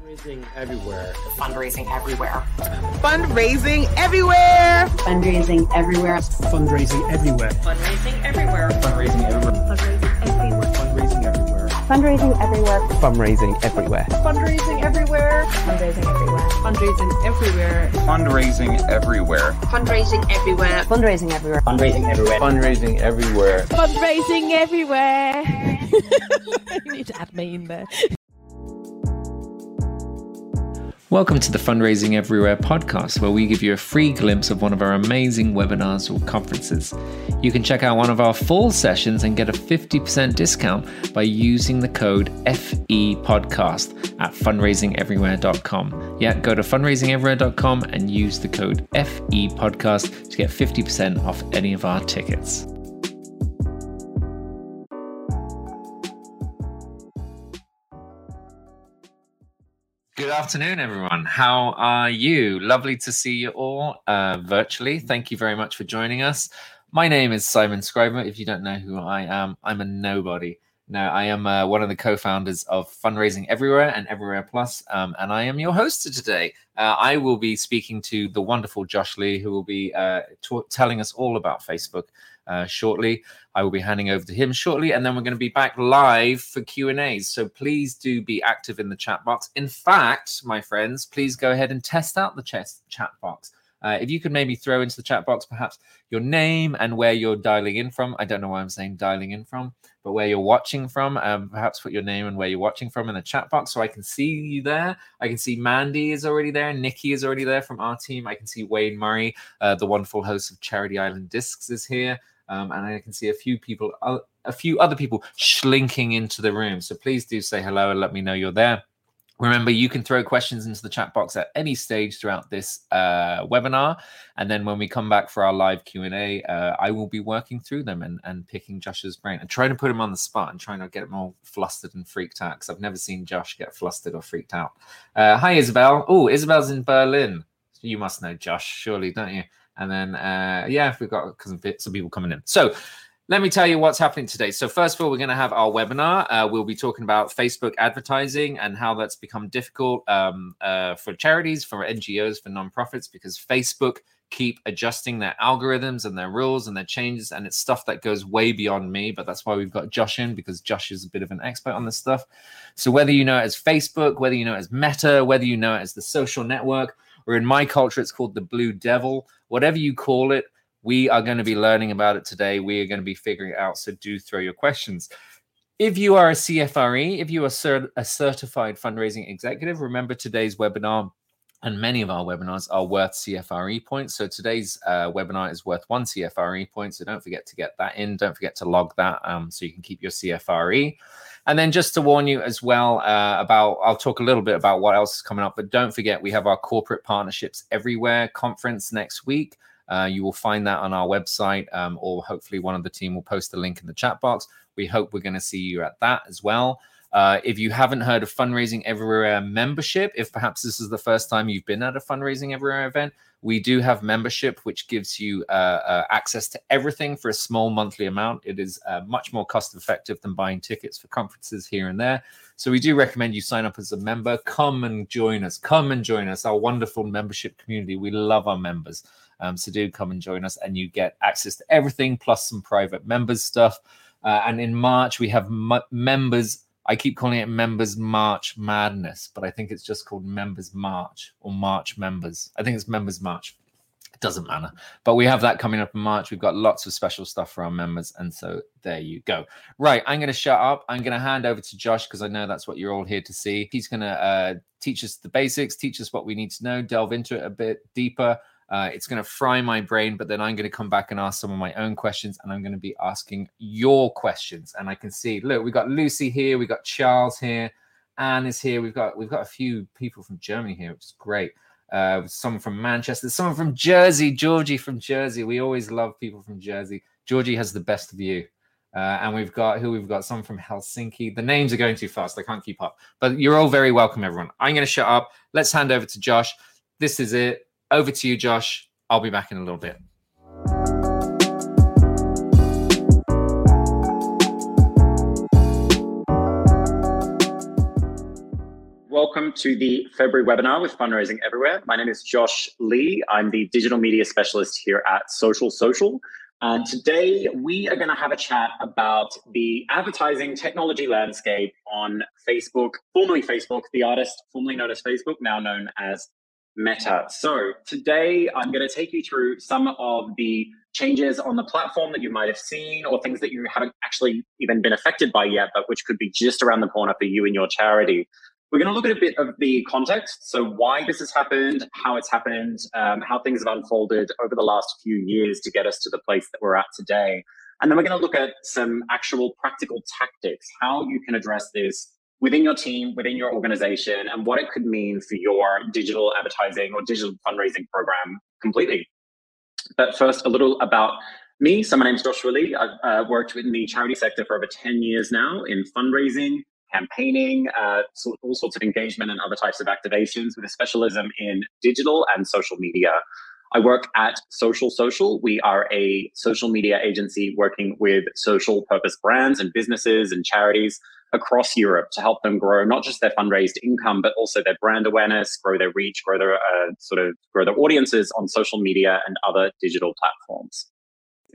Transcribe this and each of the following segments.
Fundraising everywhere. Fundraising everywhere. Fundraising everywhere. Fundraising everywhere. Fundraising everywhere. Fundraising everywhere. Fundraising everywhere. Fundraising everywhere. Fundraising everywhere. Fundraising everywhere. Fundraising everywhere. Fundraising everywhere. Fundraising everywhere. Fundraising everywhere. Fundraising everywhere. Fundraising everywhere. Fundraising everywhere. Fundraising everywhere. Fundraising everywhere. you need to add me in there. Welcome to the Fundraising Everywhere podcast, where we give you a free glimpse of one of our amazing webinars or conferences. You can check out one of our full sessions and get a 50% discount by using the code FEPodcast at fundraisingeverywhere.com. Yeah, go to fundraisingeverywhere.com and use the code FEPodcast to get 50% off any of our tickets. Good afternoon, everyone. How are you? Lovely to see you all uh, virtually. Thank you very much for joining us. My name is Simon Scriver. If you don't know who I am, I'm a nobody. No, I am uh, one of the co-founders of Fundraising Everywhere and Everywhere Plus, um, and I am your host today. Uh, I will be speaking to the wonderful Josh Leigh, who will be uh, telling us all about Facebook uh, shortly. I will be handing over to him shortly, and then we're going to be back live for Q and A's. So please do be active in the chat box. In fact, my friends, please go ahead and test out the chat box. Uh, if you could maybe throw into the chat box perhaps your name and where you're dialing in from. I don't know why I'm saying dialing in from, but where you're watching from. Um, perhaps put your name and where you're watching from in the chat box so I can see you there. I can see Mandy is already there. Nikki is already there from our team. I can see Wayne Murray, uh, the wonderful host of Charity Island Discs, is here. Um, and I can see a few people, uh, a few other people slinking into the room. So please do say hello and let me know you're there. Remember, you can throw questions into the chat box at any stage throughout this uh, webinar, and then when we come back for our live Q and A, uh, I will be working through them and, and picking Josh's brain and trying to put him on the spot and trying to get him all flustered and freaked out because I've never seen Josh get flustered or freaked out. Uh, hi, Isabel. Oh, Isabel's in Berlin. You must know Josh, surely, don't you? And then, uh, yeah, we've got some people coming in. So let me tell you what's happening today. So, first of all, we're going to have our webinar. Uh, we'll be talking about Facebook advertising and how that's become difficult um, uh, for charities, for NGOs, for nonprofits, because Facebook keep adjusting their algorithms and their rules and their changes. And it's stuff that goes way beyond me. But that's why we've got Josh in, because Josh is a bit of an expert on this stuff. So, whether you know it as Facebook, whether you know it as Meta, whether you know it as the social network, or in my culture, it's called the Blue Devil, whatever you call it we are going to be learning about it today. We are going to be figuring it out. So do throw your questions. If you are a CFRE, if you are cert- a certified fundraising executive, remember today's webinar and many of our webinars are worth CFRE points. So today's uh, webinar is worth one CFRE point. So don't forget to get that in. Don't forget to log that um, so you can keep your CFRE. And then just to warn you as well uh, about, I'll talk a little bit about what else is coming up, but don't forget we have our corporate partnerships everywhere conference next week. Uh, you will find that on our website, um, or hopefully one of the team will post the link in the chat box. We hope we're going to see you at that as well. Uh, if you haven't heard of Fundraising Everywhere membership, if perhaps this is the first time you've been at a Fundraising Everywhere event, we do have membership, which gives you uh, uh, access to everything for a small monthly amount. It is uh, much more cost effective than buying tickets for conferences here and there. So we do recommend you sign up as a member. Come and join us. Come and join us, our wonderful membership community. We love our members. Um, so do come and join us, and you get access to everything plus some private members stuff. Uh, and in March we have m- members. I keep calling it Members March Madness, but I think it's just called Members March or March Members. I think it's Members March. It doesn't matter. But we have that coming up in March. We've got lots of special stuff for our members. And so there you go. Right. I'm going to shut up. I'm going to hand over to Josh because I know that's what you're all here to see. He's going to uh, teach us the basics, teach us what we need to know, delve into it a bit deeper. Uh, it's going to fry my brain, but then I'm going to come back and ask some of my own questions, and I'm going to be asking your questions. And I can see, look, we've got Lucy here, we've got Charles here, Anne is here. We've got we've got a few people from Germany here, which is great. Uh, someone from Manchester, someone from Jersey, Georgie from Jersey. We always love people from Jersey. Georgie has the best view. Uh, and we've got who we've got some from Helsinki. The names are going too fast. I can't keep up. But you're all very welcome, everyone. I'm going to shut up. Let's hand over to Josh. This is it over to you, Josh. I'll be back in a little bit. welcome to the February webinar with Fundraising Everywhere. My name is Josh Leigh. I'm the digital media specialist here at Social Social. And today we are going to have a chat about the advertising technology landscape on Facebook, formerly Facebook, the artist formerly known as Facebook, now known as Meta. So today I'm going to take you through some of the changes on the platform that you might have seen or things that you haven't actually even been affected by yet, but which could be just around the corner for you and your charity. We're going to look at a bit of the context. So, why this has happened, how it's happened, um, how things have unfolded over the last few years to get us to the place that we're at today. And then we're going to look at some actual practical tactics, how you can address this within your team, within your organization, and what it could mean for your digital advertising or digital fundraising program completely. But first, a little about me. So, my name is Joshua Leigh. I've uh, worked in the charity sector for over 10 years now in fundraising, campaigning, uh, so all sorts of engagement and other types of activations with a specialism in digital and social media. I work at Social Social. We are a social media agency working with social purpose brands and businesses and charities across Europe to help them grow not just their fundraised income, but also their brand awareness, grow their reach, grow their uh, sort of grow their audiences on social media and other digital platforms.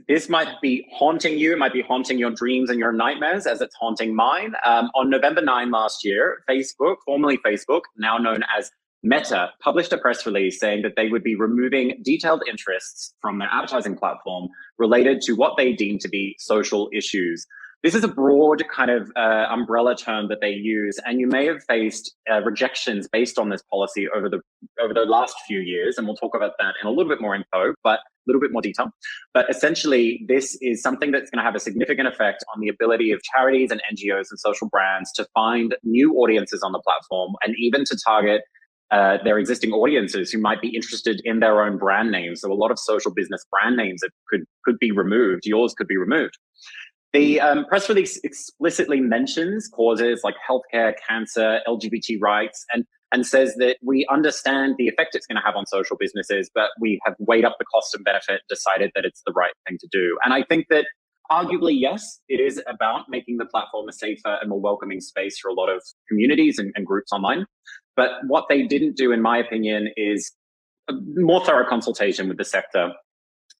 This might be haunting you, it might be haunting your dreams and your nightmares as it's haunting mine. Um, on November 9 last year, Facebook, formerly Facebook, now known as Meta, published a press release saying that they would be removing detailed interests from their advertising platform related to what they deem to be social issues. This is a broad kind of uh, umbrella term that they use, and you may have faced uh, rejections based on this policy over the over the last few years, and we'll talk about that in a little bit more info, but a little bit more detail. But essentially, this is something that's going to have a significant effect on the ability of charities and NGOs and social brands to find new audiences on the platform, and even to target uh, their existing audiences who might be interested in their own brand names. So a lot of social business brand names that could could be removed. Yours could be removed. The um, press release explicitly mentions causes like healthcare, cancer, LGBT rights, and and says that we understand the effect it's going to have on social businesses, but we have weighed up the cost and benefit, decided that it's the right thing to do. And I think that arguably, yes, it is about making the platform a safer and more welcoming space for a lot of communities and, and groups online. But what they didn't do, in my opinion, is more thorough consultation with the sector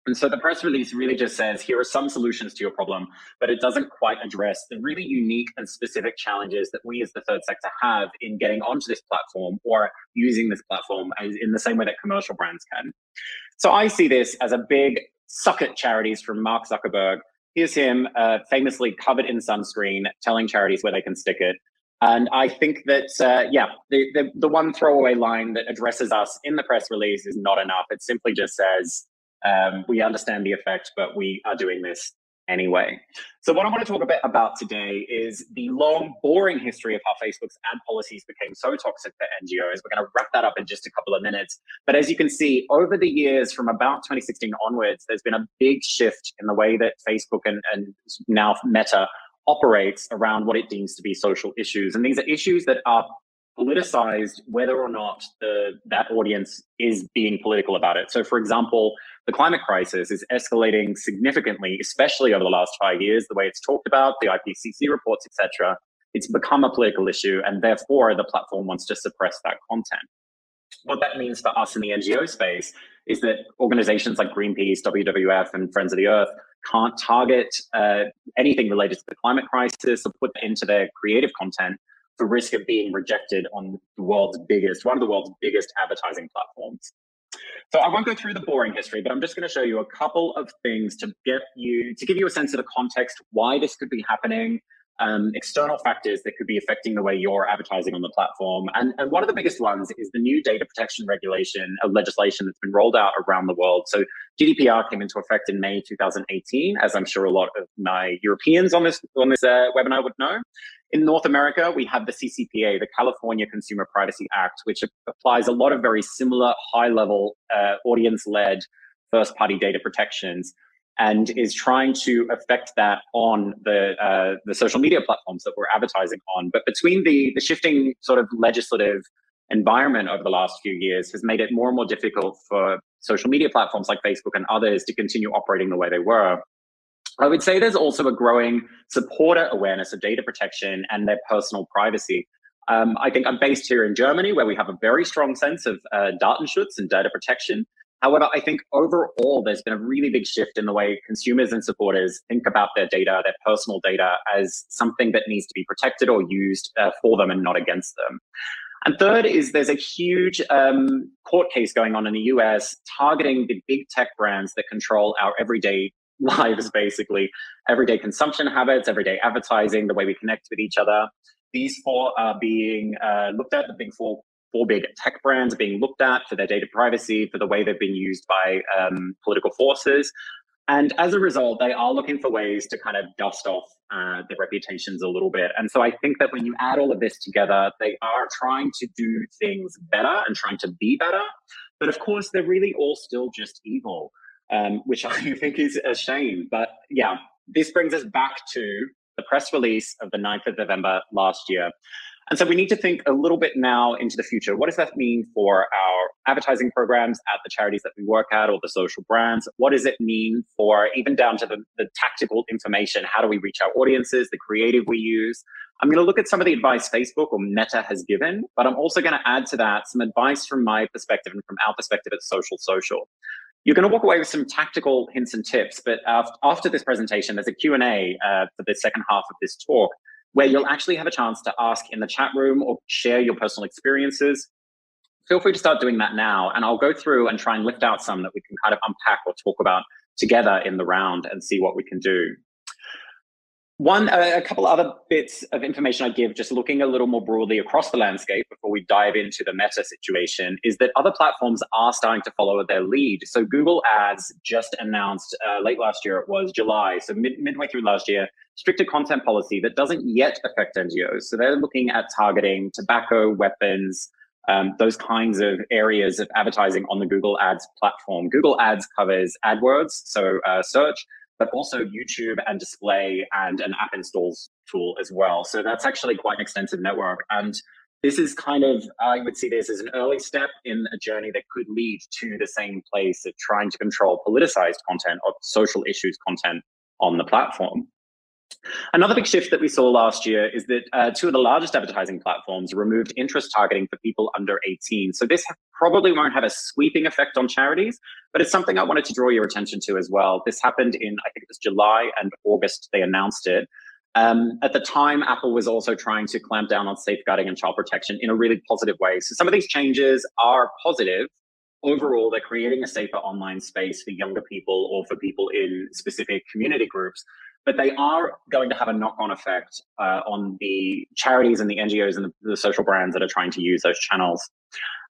and so the press release really just says, here are some solutions to your problem, but it doesn't quite address the really unique and specific challenges that we as the third sector have in getting onto this platform or using this platform in the same way that commercial brands can. So I see this as a big suck at charities from Mark Zuckerberg. Here's him uh, famously covered in sunscreen telling charities where they can stick it. And I think that, uh, yeah, the, the, the one throwaway line that addresses us in the press release is not enough. It simply just says, um, we understand the effect, but we are doing this anyway. So, what I want to talk a bit about today is the long, boring history of how Facebook's ad policies became so toxic for NGOs. We're going to wrap that up in just a couple of minutes. But as you can see, over the years, from about 2016 onwards, there's been a big shift in the way that Facebook and, and now Meta operates around what it deems to be social issues. And these are issues that are politicized whether or not the that audience is being political about it. So, for example, the climate crisis is escalating significantly, especially over the last five years. The way it's talked about, the IPCC reports, etc. It's become a political issue, and therefore the platform wants to suppress that content. What that means for us in the NGO space is that organizations like Greenpeace, WWF, and Friends of the Earth can't target uh, anything related to the climate crisis or put that into their creative content for risk of being rejected on the world's biggest, one of the world's biggest advertising platforms. So I won't go through the boring history, but I'm just going to show you a couple of things to get you to give you a sense of the context why this could be happening, um, external factors that could be affecting the way you're advertising on the platform. And, and one of the biggest ones is the new data protection regulation of legislation that's been rolled out around the world. So GDPR came into effect in May 2018, as I'm sure a lot of my Europeans on this on this uh, webinar would know. In North America, we have the CCPA, the California Consumer Privacy Act, which applies a lot of very similar high level uh, audience led first party data protections and is trying to affect that on the uh, the social media platforms that we're advertising on. But between the the shifting sort of legislative environment over the last few years has made it more and more difficult for social media platforms like Facebook and others to continue operating the way they were. I would say there's also a growing supporter awareness of data protection and their personal privacy. Um, I think I'm based here in Germany, where we have a very strong sense of uh, Datenschutz and data protection. However, I think overall, there's been a really big shift in the way consumers and supporters think about their data, their personal data, as something that needs to be protected or used uh, for them and not against them. And third is there's a huge um, court case going on in the US targeting the big tech brands that control our everyday lives, basically, everyday consumption habits, everyday advertising, the way we connect with each other. These four are being uh, looked at, the big four, four big tech brands are being looked at for their data privacy, for the way they've been used by um, political forces. And as a result, they are looking for ways to kind of dust off uh, their reputations a little bit. And so I think that when you add all of this together, they are trying to do things better and trying to be better. But of course, they're really all still just evil, um, which I think is a shame. But yeah, this brings us back to the press release of the 9th of November last year. And so we need to think a little bit now into the future. What does that mean for our advertising programs at the charities that we work at or the social brands? What does it mean for even down to the, the tactical information? How do we reach our audiences, the creative we use? I'm going to look at some of the advice Facebook or Meta has given, but I'm also going to add to that some advice from my perspective and from our perspective at Social Social. You're going to walk away with some tactical hints and tips, but after this presentation, there's a Q&A uh, for the second half of this talk where you'll actually have a chance to ask in the chat room or share your personal experiences. Feel free to start doing that now, and I'll go through and try and lift out some that we can kind of unpack or talk about together in the round and see what we can do. One, a couple other bits of information I give, just looking a little more broadly across the landscape before we dive into the meta situation, is that other platforms are starting to follow their lead. So Google Ads just announced uh, late last year, it was July, so mid- midway through last year, stricter content policy that doesn't yet affect NGOs. So they're looking at targeting tobacco, weapons, um, those kinds of areas of advertising on the Google Ads platform. Google Ads covers AdWords, so uh, search, but also YouTube and display and an app installs tool as well. So that's actually quite an extensive network. And this is kind of, uh, I would see this as an early step in a journey that could lead to the same place of trying to control politicized content or social issues content on the platform. Another big shift that we saw last year is that uh, two of the largest advertising platforms removed interest targeting for people under 18. So this probably won't have a sweeping effect on charities, but it's something I wanted to draw your attention to as well. This happened in, I think it was July and August, they announced it. Um, at the time, Apple was also trying to clamp down on safeguarding and child protection in a really positive way. So some of these changes are positive. Overall, they're creating a safer online space for younger people or for people in specific community groups but they are going to have a knock-on effect uh, on the charities and the NGOs and the, the, social brands that are trying to use those channels.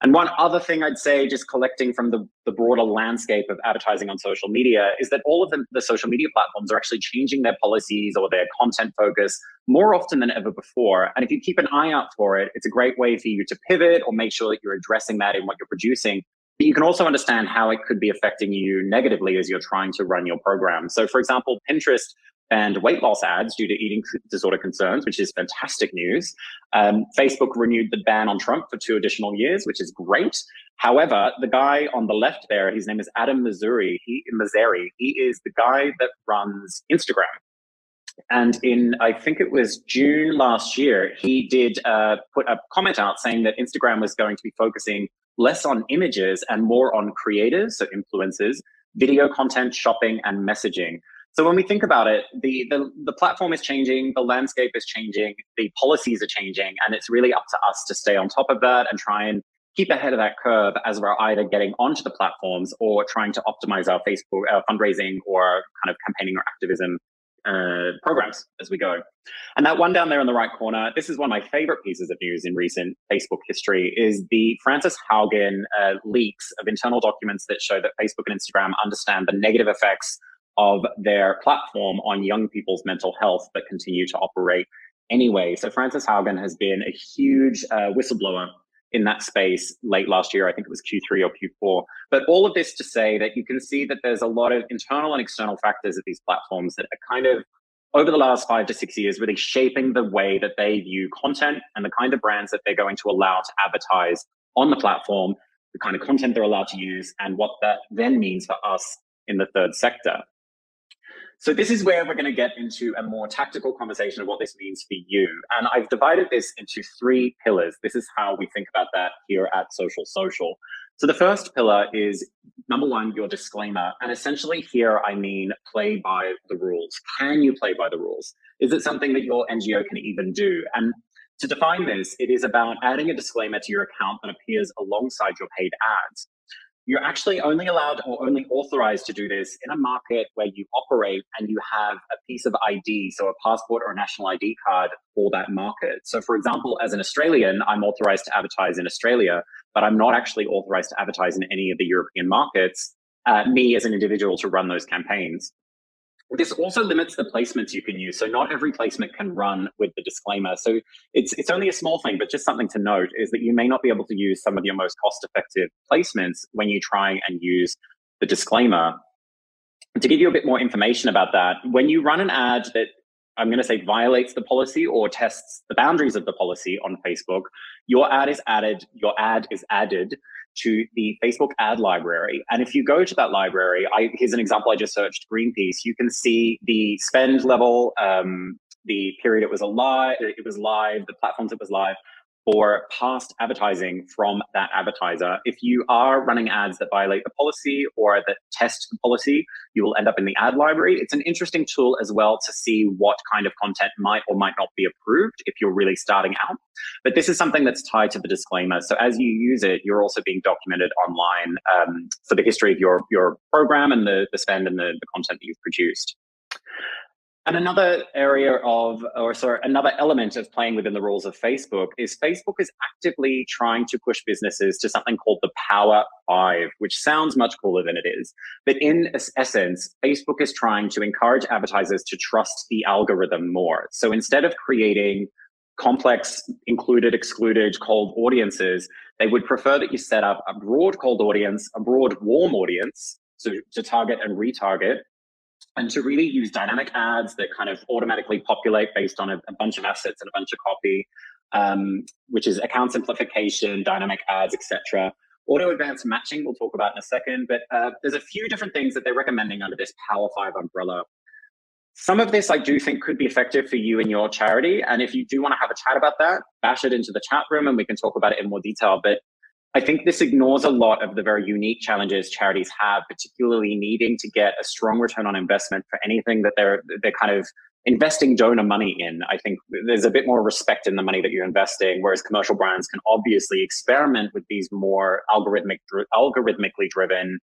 And one other thing I'd say, just collecting from the, the broader landscape of advertising on social media, is that all of the, the social media platforms are actually changing their policies or their content focus more often than ever before. And if you keep an eye out for it, it's a great way for you to pivot or make sure that you're addressing that in what you're producing but you can also understand how it could be affecting you negatively as you're trying to run your program. So, for example, Pinterest and weight loss ads due to eating disorder concerns, which is fantastic news. Um, Facebook renewed the ban on Trump for two additional years, which is great. However, the guy on the left there, his name is Adam Mosseri. He Mosseri. He is the guy that runs Instagram. And in I think it was June last year, he did uh, put a comment out saying that Instagram was going to be focusing less on images and more on creators, so influencers, video content, shopping, and messaging. So when we think about it, the, the, the platform is changing, the landscape is changing, the policies are changing, and it's really up to us to stay on top of that and try and keep ahead of that curve as we're either getting onto the platforms or trying to optimize our Facebook uh, fundraising or kind of campaigning or activism uh, programs as we go. And that one down there in the right corner, this is one of my favorite pieces of news in recent Facebook history, is the Frances Haugen uh, leaks of internal documents that show that Facebook and Instagram understand the negative effects of their platform on young people's mental health, but continue to operate anyway. So Frances Haugen has been a huge uh, whistleblower in that space late last year. I think it was Q3 or Q4. But all of this to say that you can see that there's a lot of internal and external factors at these platforms that are kind of over the last five to six years really shaping the way that they view content and the kind of brands that they're going to allow to advertise on the platform, the kind of content they're allowed to use, and what that then means for us in the third sector. So this is where we're going to get into a more tactical conversation of what this means for you. And I've divided this into three pillars. This is how we think about that here at Social Social. So the first pillar is number one, your disclaimer. And essentially here I mean play by the rules. Can you play by the rules? Is it something that your NGO can even do? And to define this, it is about adding a disclaimer to your account that appears alongside your paid ads. You're actually only allowed or only authorized to do this in a market where you operate and you have a piece of ID, so a passport or a national ID card for that market. So, for example, as an Australian, I'm authorized to advertise in Australia, but I'm not actually authorized to advertise in any of the European markets, uh, me as an individual to run those campaigns. This also limits the placements you can use. So not every placement can run with the disclaimer. So it's it's only a small thing, but just something to note is that you may not be able to use some of your most cost-effective placements when you try and use the disclaimer. To give you a bit more information about that, when you run an ad that I'm going to say violates the policy or tests the boundaries of the policy on Facebook, your ad is added, your ad is added to the Facebook ad library. And if you go to that library, I, here's an example I just searched Greenpeace. You can see the spend level, um, the period it was alive, it was live, the platforms it was live, for past advertising from that advertiser. If you are running ads that violate the policy or that test the policy, you will end up in the ad library. It's an interesting tool as well to see what kind of content might or might not be approved if you're really starting out. But this is something that's tied to the disclaimer. So as you use it, you're also being documented online um, for the history of your, your program and the, the spend and the, the content that you've produced. And another area of, or sorry, another element of playing within the rules of Facebook is Facebook is actively trying to push businesses to something called the Power Five, which sounds much cooler than it is. But in essence, Facebook is trying to encourage advertisers to trust the algorithm more. So instead of creating complex included, excluded, cold audiences, they would prefer that you set up a broad cold audience, a broad warm audience, so to target and retarget, and to really use dynamic ads that kind of automatically populate based on a, a bunch of assets and a bunch of copy, um, which is account simplification, dynamic ads, etc. Auto advanced matching, we'll talk about in a second, but uh, there's a few different things that they're recommending under this Power 5 umbrella. Some of this I do think could be effective for you and your charity. And if you do want to have a chat about that, bash it into the chat room and we can talk about it in more detail. But I think this ignores a lot of the very unique challenges charities have, particularly needing to get a strong return on investment for anything that they're they're kind of investing donor money in. I think there's a bit more respect in the money that you're investing, whereas commercial brands can obviously experiment with these more algorithmic algorithmically driven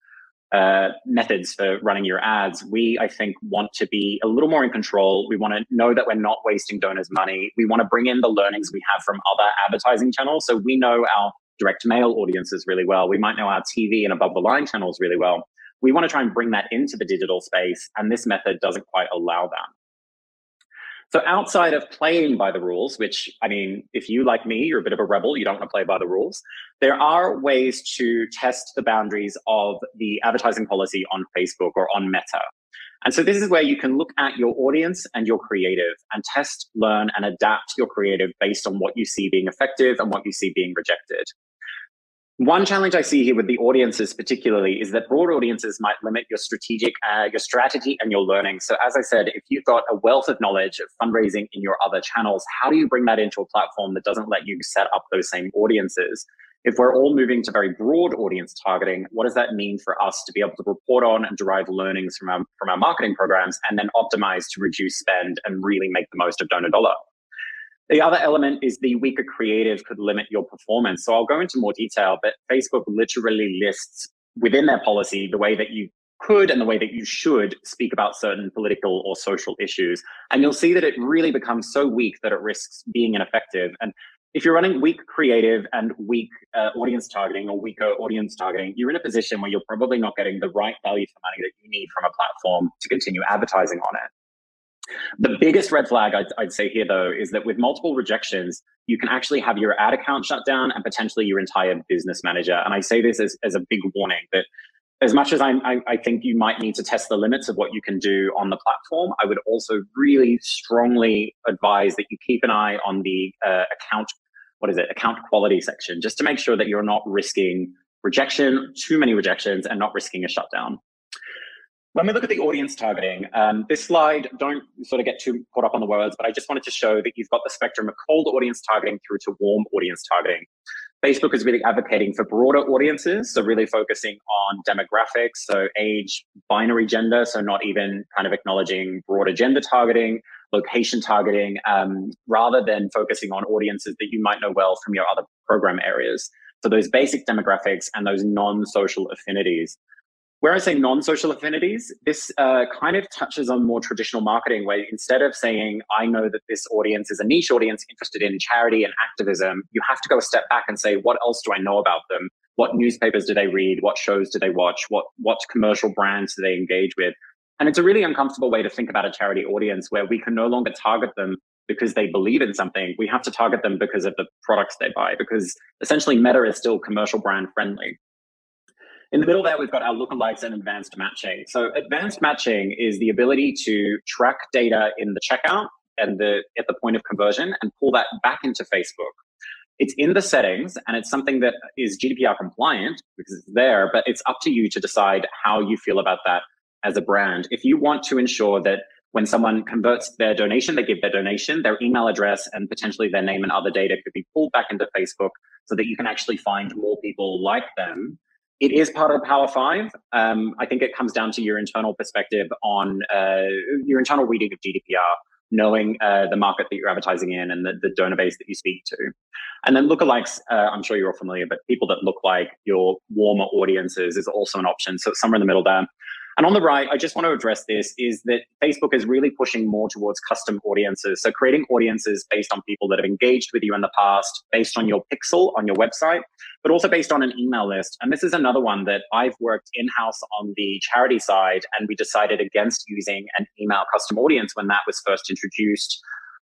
uh, methods for running your ads. We, I think, want to be a little more in control. We want to know that we're not wasting donors' money. We want to bring in the learnings we have from other advertising channels. So we know our direct mail audiences really well. We might know our TV and above the line channels really well. We want to try and bring that into the digital space, and this method doesn't quite allow that. So outside of playing by the rules, which I mean, if you like me, you're a bit of a rebel, you don't want to play by the rules. There are ways to test the boundaries of the advertising policy on Facebook or on Meta. And so this is where you can look at your audience and your creative and test, learn, and adapt your creative based on what you see being effective and what you see being rejected. One challenge I see here with the audiences, particularly, is that broad audiences might limit your strategic, uh, your strategy, and your learning. So, as I said, if you've got a wealth of knowledge of fundraising in your other channels, how do you bring that into a platform that doesn't let you set up those same audiences? If we're all moving to very broad audience targeting, what does that mean for us to be able to report on and derive learnings from our from our marketing programs, and then optimize to reduce spend and really make the most of donor dollar? The other element is the weaker creative could limit your performance. So I'll go into more detail, but Facebook literally lists within their policy the way that you could and the way that you should speak about certain political or social issues. And you'll see that it really becomes so weak that it risks being ineffective. And if you're running weak creative and weak uh, audience targeting or weaker audience targeting, you're in a position where you're probably not getting the right value for money that you need from a platform to continue advertising on it. The biggest red flag I'd, I'd, say here, though, is that with multiple rejections, you can actually have your ad account shut down and potentially your entire business manager. And I say this as, as a big warning that as much as I, I, I think you might need to test the limits of what you can do on the platform, I would also really strongly advise that you keep an eye on the uh, account, what is it, account quality section, just to make sure that you're not risking rejection, too many rejections, and not risking a shutdown. When we look at the audience targeting, um, this slide, don't sort of get too caught up on the words, but I just wanted to show that you've got the spectrum of cold audience targeting through to warm audience targeting. Facebook is really advocating for broader audiences, so really focusing on demographics, so age, binary gender, so not even kind of acknowledging broader gender targeting, location targeting, um, rather than focusing on audiences that you might know well from your other program areas. So those basic demographics and those non-social affinities. Where I say non-social affinities, this uh, kind of touches on more traditional marketing, where instead of saying, I know that this audience is a niche audience interested in charity and activism, you have to go a step back and say, what else do I know about them? What newspapers do they read? What shows do they watch? What, what commercial brands do they engage with? And it's a really uncomfortable way to think about a charity audience where we can no longer target them because they believe in something. We have to target them because of the products they buy, because essentially Meta is still commercial brand friendly. In the middle there, we've got our lookalikes and advanced matching. So advanced matching is the ability to track data in the checkout and the at the point of conversion and pull that back into Facebook. It's in the settings and it's something that is GDPR compliant because it's there, but it's up to you to decide how you feel about that as a brand. If you want to ensure that when someone converts their donation, they give their donation, their email address, and potentially their name and other data could be pulled back into Facebook so that you can actually find more people like them it is part of Power Five. Um, I think it comes down to your internal perspective on uh, your internal reading of GDPR, knowing uh, the market that you're advertising in and the, the, donor base that you speak to. And then lookalikes, uh, I'm sure you're all familiar, but people that look like your warmer audiences is also an option. So somewhere in the middle there. And on the right, I just want to address this is that Facebook is really pushing more towards custom audiences. So creating audiences based on people that have engaged with you in the past, based on your pixel on your website, but also based on an email list. And this is another one that I've worked in house on the charity side, and we decided against using an email custom audience when that was first introduced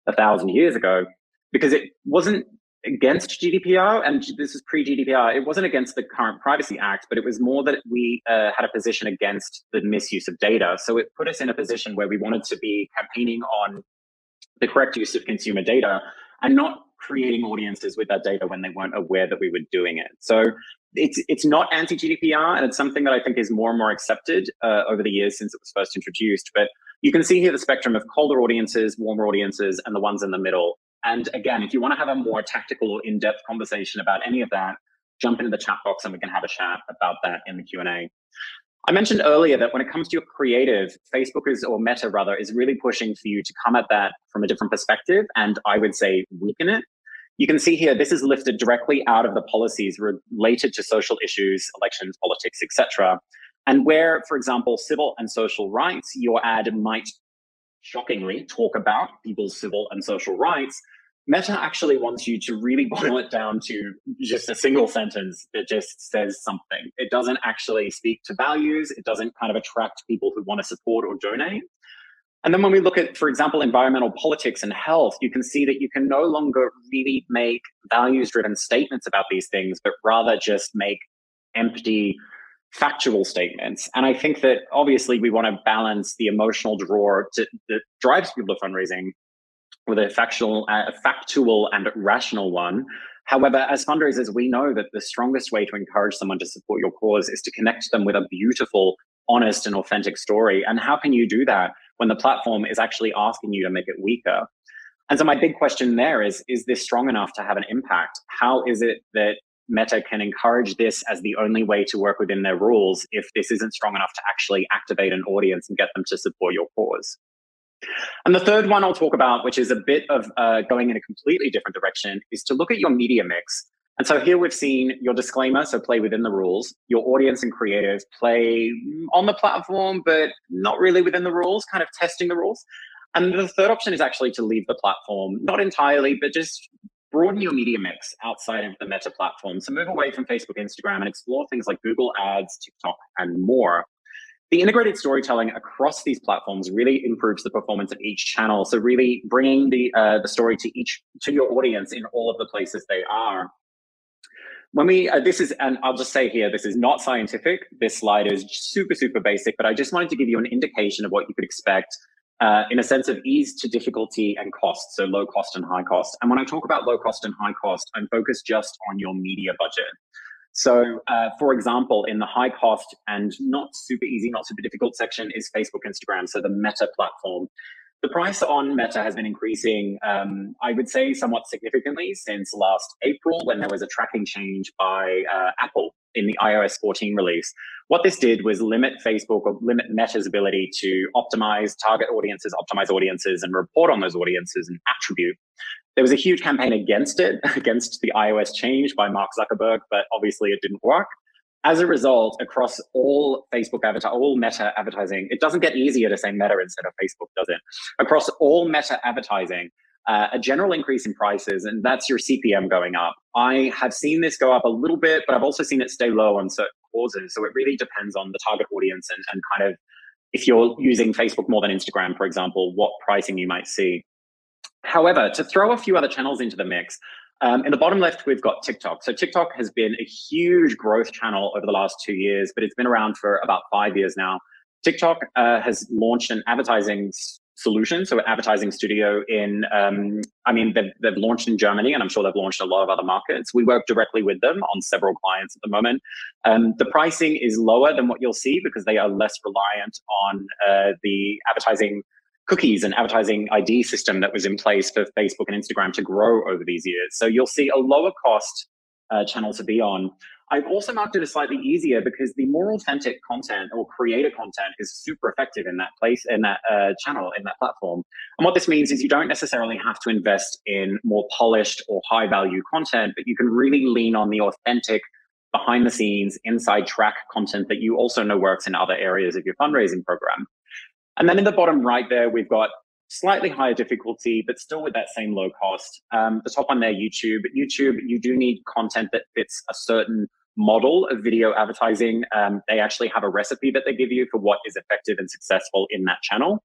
a thousand years ago because it wasn't against GDPR, and this is pre GDPR. It wasn't against the current Privacy Act, but it was more that we uh, had a position against the misuse of data. So it put us in a position where we wanted to be campaigning on the correct use of consumer data and not creating audiences with that data when they weren't aware that we were doing it. So it's it's not anti GDPR, and it's something that I think is more and more accepted uh, over the years since it was first introduced. But you can see here the spectrum of colder audiences, warmer audiences, and the ones in the middle. And again, if you want to have a more tactical in-depth conversation about any of that, jump into the chat box and we can have a chat about that in the Q&A. I mentioned earlier that when it comes to your creative, Facebook is, or Meta rather, is really pushing for you to come at that from a different perspective and I would say weaken it. You can see here, this is lifted directly out of the policies related to social issues, elections, politics, etc. And where, for example, civil and social rights, your ad might shockingly talk about people's civil and social rights, Meta actually wants you to really boil it down to just a single sentence that just says something. It doesn't actually speak to values. It doesn't kind of attract people who want to support or donate. And then when we look at, for example, environmental politics and health, you can see that you can no longer really make values driven statements about these things, but rather just make empty factual statements. And I think that obviously we want to balance the emotional draw to, that drives people to fundraising with a factual, factual and rational one. However, as fundraisers, we know that the strongest way to encourage someone to support your cause is to connect them with a beautiful, honest, and authentic story. And how can you do that when the platform is actually asking you to make it weaker? And so my big question there is, is this strong enough to have an impact? How is it that Meta can encourage this as the only way to work within their rules if this isn't strong enough to actually activate an audience and get them to support your cause. And the third one I'll talk about, which is a bit of uh, going in a completely different direction, is to look at your media mix. And so here we've seen your disclaimer, so play within the rules, your audience and creative play on the platform, but not really within the rules, kind of testing the rules. And the third option is actually to leave the platform, not entirely, but just broaden your media mix outside of the Meta platform. So move away from Facebook, Instagram, and explore things like Google Ads, TikTok, and more. The integrated storytelling across these platforms really improves the performance of each channel. So really bringing the uh, the story to each to your audience in all of the places they are. When we uh, this is and I'll just say here this is not scientific. This slide is super super basic, but I just wanted to give you an indication of what you could expect uh, in a sense of ease to difficulty and cost, so low cost and high cost. And when I talk about low cost and high cost, I'm focused just on your media budget. So, uh, for example, in the high cost and not super easy, not super difficult section is Facebook, Instagram, so the Meta platform. The price on Meta has been increasing, um, I would say, somewhat significantly since last April when there was a tracking change by uh, Apple in the iOS 14 release. What this did was limit Facebook or limit Meta's ability to optimize target audiences, optimize audiences, and report on those audiences and attribute. There was a huge campaign against it, against the iOS change by Mark Zuckerberg, but obviously it didn't work. As a result, across all Facebook advertising, all Meta advertising, it doesn't get easier to say Meta instead of Facebook, does it? Across all Meta advertising, uh, a general increase in prices, and that's your CPM going up. I have seen this go up a little bit, but I've also seen it stay low on certain causes. So it really depends on the target audience and, and kind of if you're using Facebook more than Instagram, for example, what pricing you might see. However, to throw a few other channels into the mix, um, in the bottom left, we've got TikTok. So TikTok has been a huge growth channel over the last two years, but it's been around for about five years now. TikTok uh, has launched an advertising solution, so an advertising studio in, um, I mean, they've, they've launched in Germany, and I'm sure they've launched in a lot of other markets. We work directly with them on several clients at the moment. Um, the pricing is lower than what you'll see because they are less reliant on uh, the advertising cookies and advertising ID system that was in place for Facebook and Instagram to grow over these years. So you'll see a lower cost uh, channel to be on. I've also marked it as slightly easier because the more authentic content or creator content is super effective in that place, in that uh, channel, in that platform. And what this means is you don't necessarily have to invest in more polished or high value content, but you can really lean on the authentic, behind the scenes, inside track content that you also know works in other areas of your fundraising program. And then in the bottom right there, we've got slightly higher difficulty, but still with that same low cost. Um, the top one there, YouTube. YouTube, you do need content that fits a certain model of video advertising. Um, they actually have a recipe that they give you for what is effective and successful in that channel.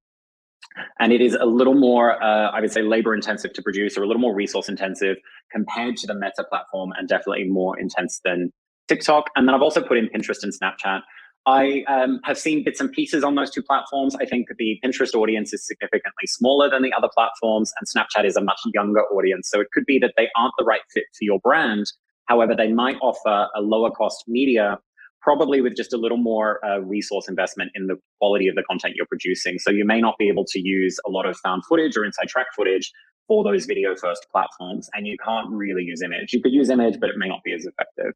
And it is a little more, uh, I would say, labor intensive to produce or a little more resource intensive compared to the Meta platform and definitely more intense than TikTok. And then I've also put in Pinterest and Snapchat. I um, have seen bits and pieces on those two platforms. I think the Pinterest audience is significantly smaller than the other platforms, and Snapchat is a much younger audience. So it could be that they aren't the right fit for your brand. However, they might offer a lower cost media, probably with just a little more uh, resource investment in the quality of the content you're producing. So you may not be able to use a lot of found footage or inside track footage for those video first platforms, and you can't really use image. You could use image, but it may not be as effective.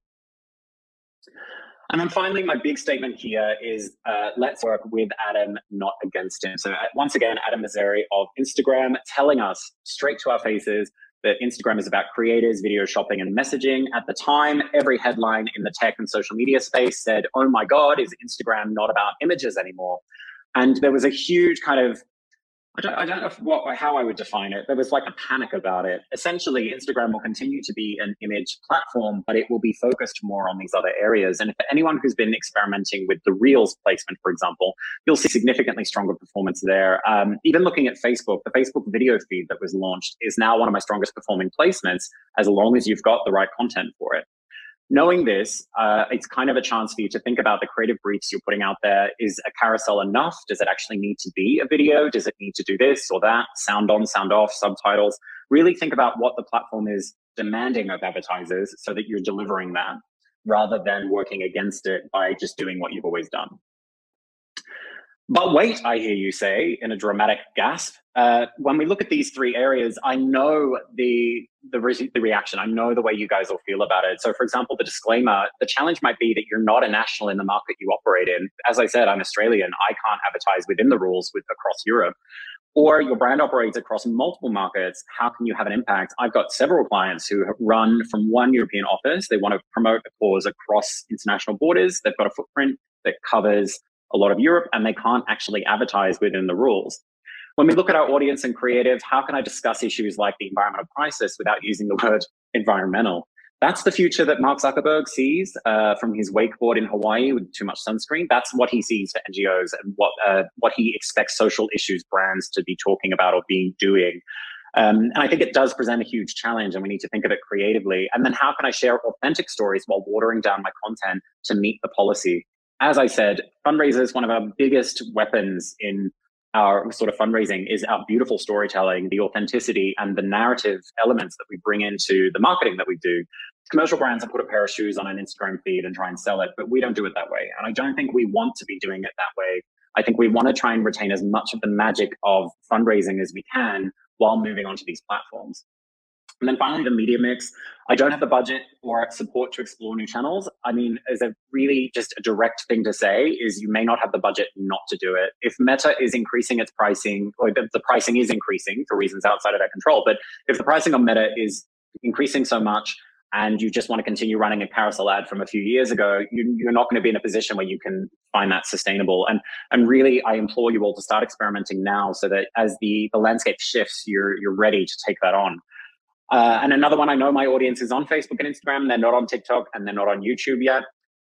And then finally, my big statement here is uh, let's work with Adam, not against him. So, uh, once again, Adam Mosseri of Instagram telling us straight to our faces that Instagram is about creators, video shopping, and messaging. At the time, every headline in the tech and social media space said, Oh my God, is Instagram not about images anymore? And there was a huge kind of I don't, I don't know what, how I would define it. There was like a panic about it. Essentially, Instagram will continue to be an image platform, but it will be focused more on these other areas. And for anyone who's been experimenting with the Reels placement, for example, you'll see significantly stronger performance there. Um, even looking at Facebook, the Facebook video feed that was launched is now one of my strongest performing placements, as long as you've got the right content for it knowing this, uh, it's kind of a chance for you to think about the creative briefs you're putting out there. Is a carousel enough? Does it actually need to be a video? Does it need to do this or that? Sound on, sound off, subtitles. Really think about what the platform is demanding of advertisers so that you're delivering that rather than working against it by just doing what you've always done. But wait, I hear you say in a dramatic gasp. Uh, when we look at these three areas, I know the the, re- the reaction. I know the way you guys will feel about it. So, for example, the disclaimer: the challenge might be that you're not a national in the market you operate in. As I said, I'm Australian. I can't advertise within the rules with across Europe. Or your brand operates across multiple markets. How can you have an impact? I've got several clients who run from one European office. They want to promote a cause across international borders. They've got a footprint that covers a lot of Europe and they can't actually advertise within the rules. When we look at our audience and creative, how can I discuss issues like the environmental crisis without using the word environmental? That's the future that Mark Zuckerberg sees uh, from his wakeboard in Hawaii with too much sunscreen. That's what he sees for NGOs and what uh, what he expects social issues brands to be talking about or being doing. Um, and I think it does present a huge challenge, and we need to think of it creatively. And then, how can I share authentic stories while watering down my content to meet the policy? As I said, fundraisers, one of our biggest weapons in our sort of fundraising is our beautiful storytelling, the authenticity and the narrative elements that we bring into the marketing that we do. commercial brands have put a pair of shoes on an Instagram feed and try and sell it, but we don't do it that way. And I don't think we want to be doing it that way. I think we want to try and retain as much of the magic of fundraising as we can while moving onto these platforms. And then finally, the media mix. I don't have the budget or support to explore new channels. I mean, as a really just a direct thing to say is you may not have the budget not to do it. If Meta is increasing its pricing, or the, the pricing is increasing for reasons outside of their control, but if the pricing on Meta is increasing so much and you just want to continue running a carousel ad from a few years ago, you, are not going to be in a position where you can find that sustainable. And and really, I implore you all to start experimenting now, so that as the the landscape shifts, you're you're ready to take that on. Uh, and another one, I know my audience is on Facebook and Instagram. They're not on TikTok and they're not on YouTube yet.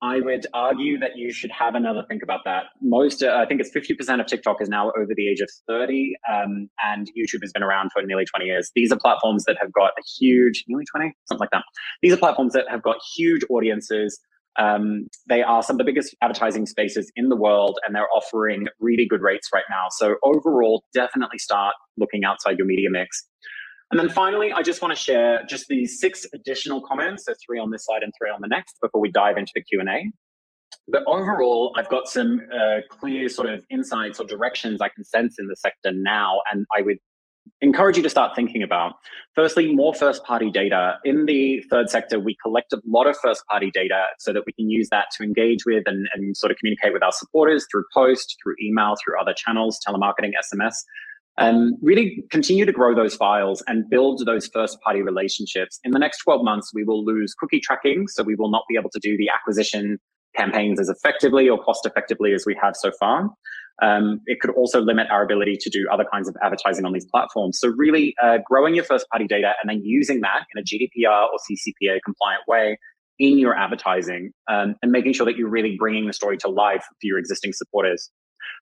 I would argue that you should have another think about that. Most, uh, I think it's 50% of TikTok is now over the age of 30, um, and YouTube has been around for nearly 20 years. These are platforms that have got a huge, nearly 20, something like that. These are platforms that have got huge audiences. Um, they are some of the biggest advertising spaces in the world, and they're offering really good rates right now. So overall, definitely start looking outside your media mix. And then finally, I just want to share just these six additional comments, so three on this slide and three on the next, before we dive into the Q&A. But overall, I've got some uh, clear sort of insights or directions I can sense in the sector now, and I would encourage you to start thinking about. Firstly, more first party data. In the third sector, we collect a lot of first party data so that we can use that to engage with and, and sort of communicate with our supporters through post, through email, through other channels, telemarketing, SMS. Um, really continue to grow those files and build those first party relationships. In the next 12 months, we will lose cookie tracking. So we will not be able to do the acquisition campaigns as effectively or cost effectively as we have so far. Um, it could also limit our ability to do other kinds of advertising on these platforms. So really uh, growing your first party data and then using that in a GDPR or CCPA compliant way in your advertising um, and making sure that you're really bringing the story to life for your existing supporters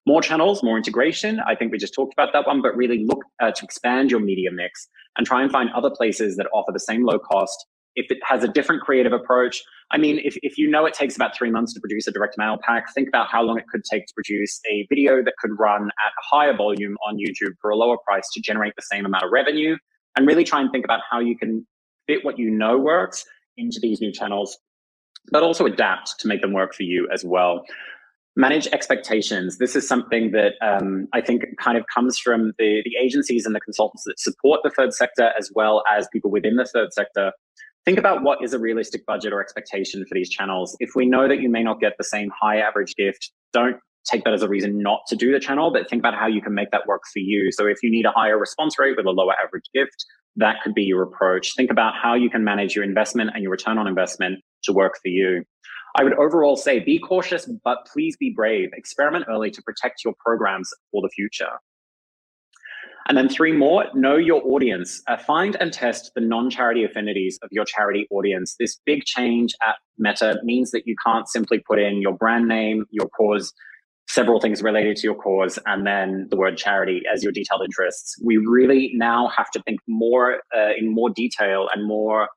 more channels, more integration. I think we just talked about that one, but really look uh, to expand your media mix and try and find other places that offer the same low cost. If it has a different creative approach, I mean, if, if you know it takes about three months to produce a direct mail pack, think about how long it could take to produce a video that could run at a higher volume on YouTube for a lower price to generate the same amount of revenue. And really try and think about how you can fit what you know works into these new channels, but also adapt to make them work for you as well manage expectations. This is something that um, I think kind of comes from the, the agencies and the consultants that support the third sector, as well as people within the third sector. Think about what is a realistic budget or expectation for these channels. If we know that you may not get the same high average gift, don't take that as a reason not to do the channel, but think about how you can make that work for you. So if you need a higher response rate with a lower average gift, that could be your approach. Think about how you can manage your investment and your return on investment to work for you. I would overall say be cautious, but please be brave. Experiment early to protect your programs for the future. And then three more, know your audience. Uh, find and test the non-charity affinities of your charity audience. This big change at Meta means that you can't simply put in your brand name, your cause, several things related to your cause, and then the word charity as your detailed interests. We really now have to think more uh, in more detail and more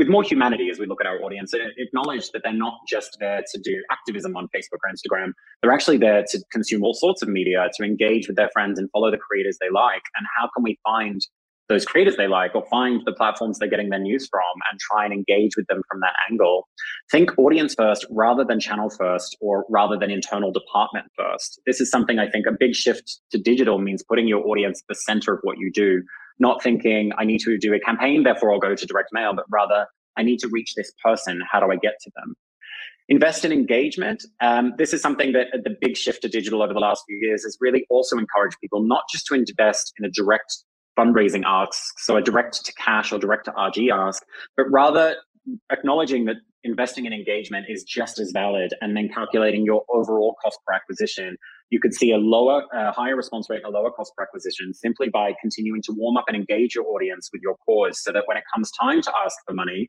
with more humanity as we look at our audience and acknowledge that they're not just there to do activism on Facebook or Instagram. They're actually there to consume all sorts of media, to engage with their friends and follow the creators they like. And how can we find those creators they like or find the platforms they're getting their news from and try and engage with them from that angle. Think audience first rather than channel first or rather than internal department first. This is something I think a big shift to digital means putting your audience at the center of what you do not thinking I need to do a campaign, therefore I'll go to direct mail, but rather I need to reach this person. How do I get to them? Invest in engagement. Um, this is something that the big shift to digital over the last few years has really also encouraged people not just to invest in a direct fundraising ask, so a direct to cash or direct to RG ask, but rather acknowledging that investing in engagement is just as valid and then calculating your overall cost per acquisition you could see a lower, higher response rate and a lower cost per acquisition simply by continuing to warm up and engage your audience with your cause so that when it comes time to ask for money,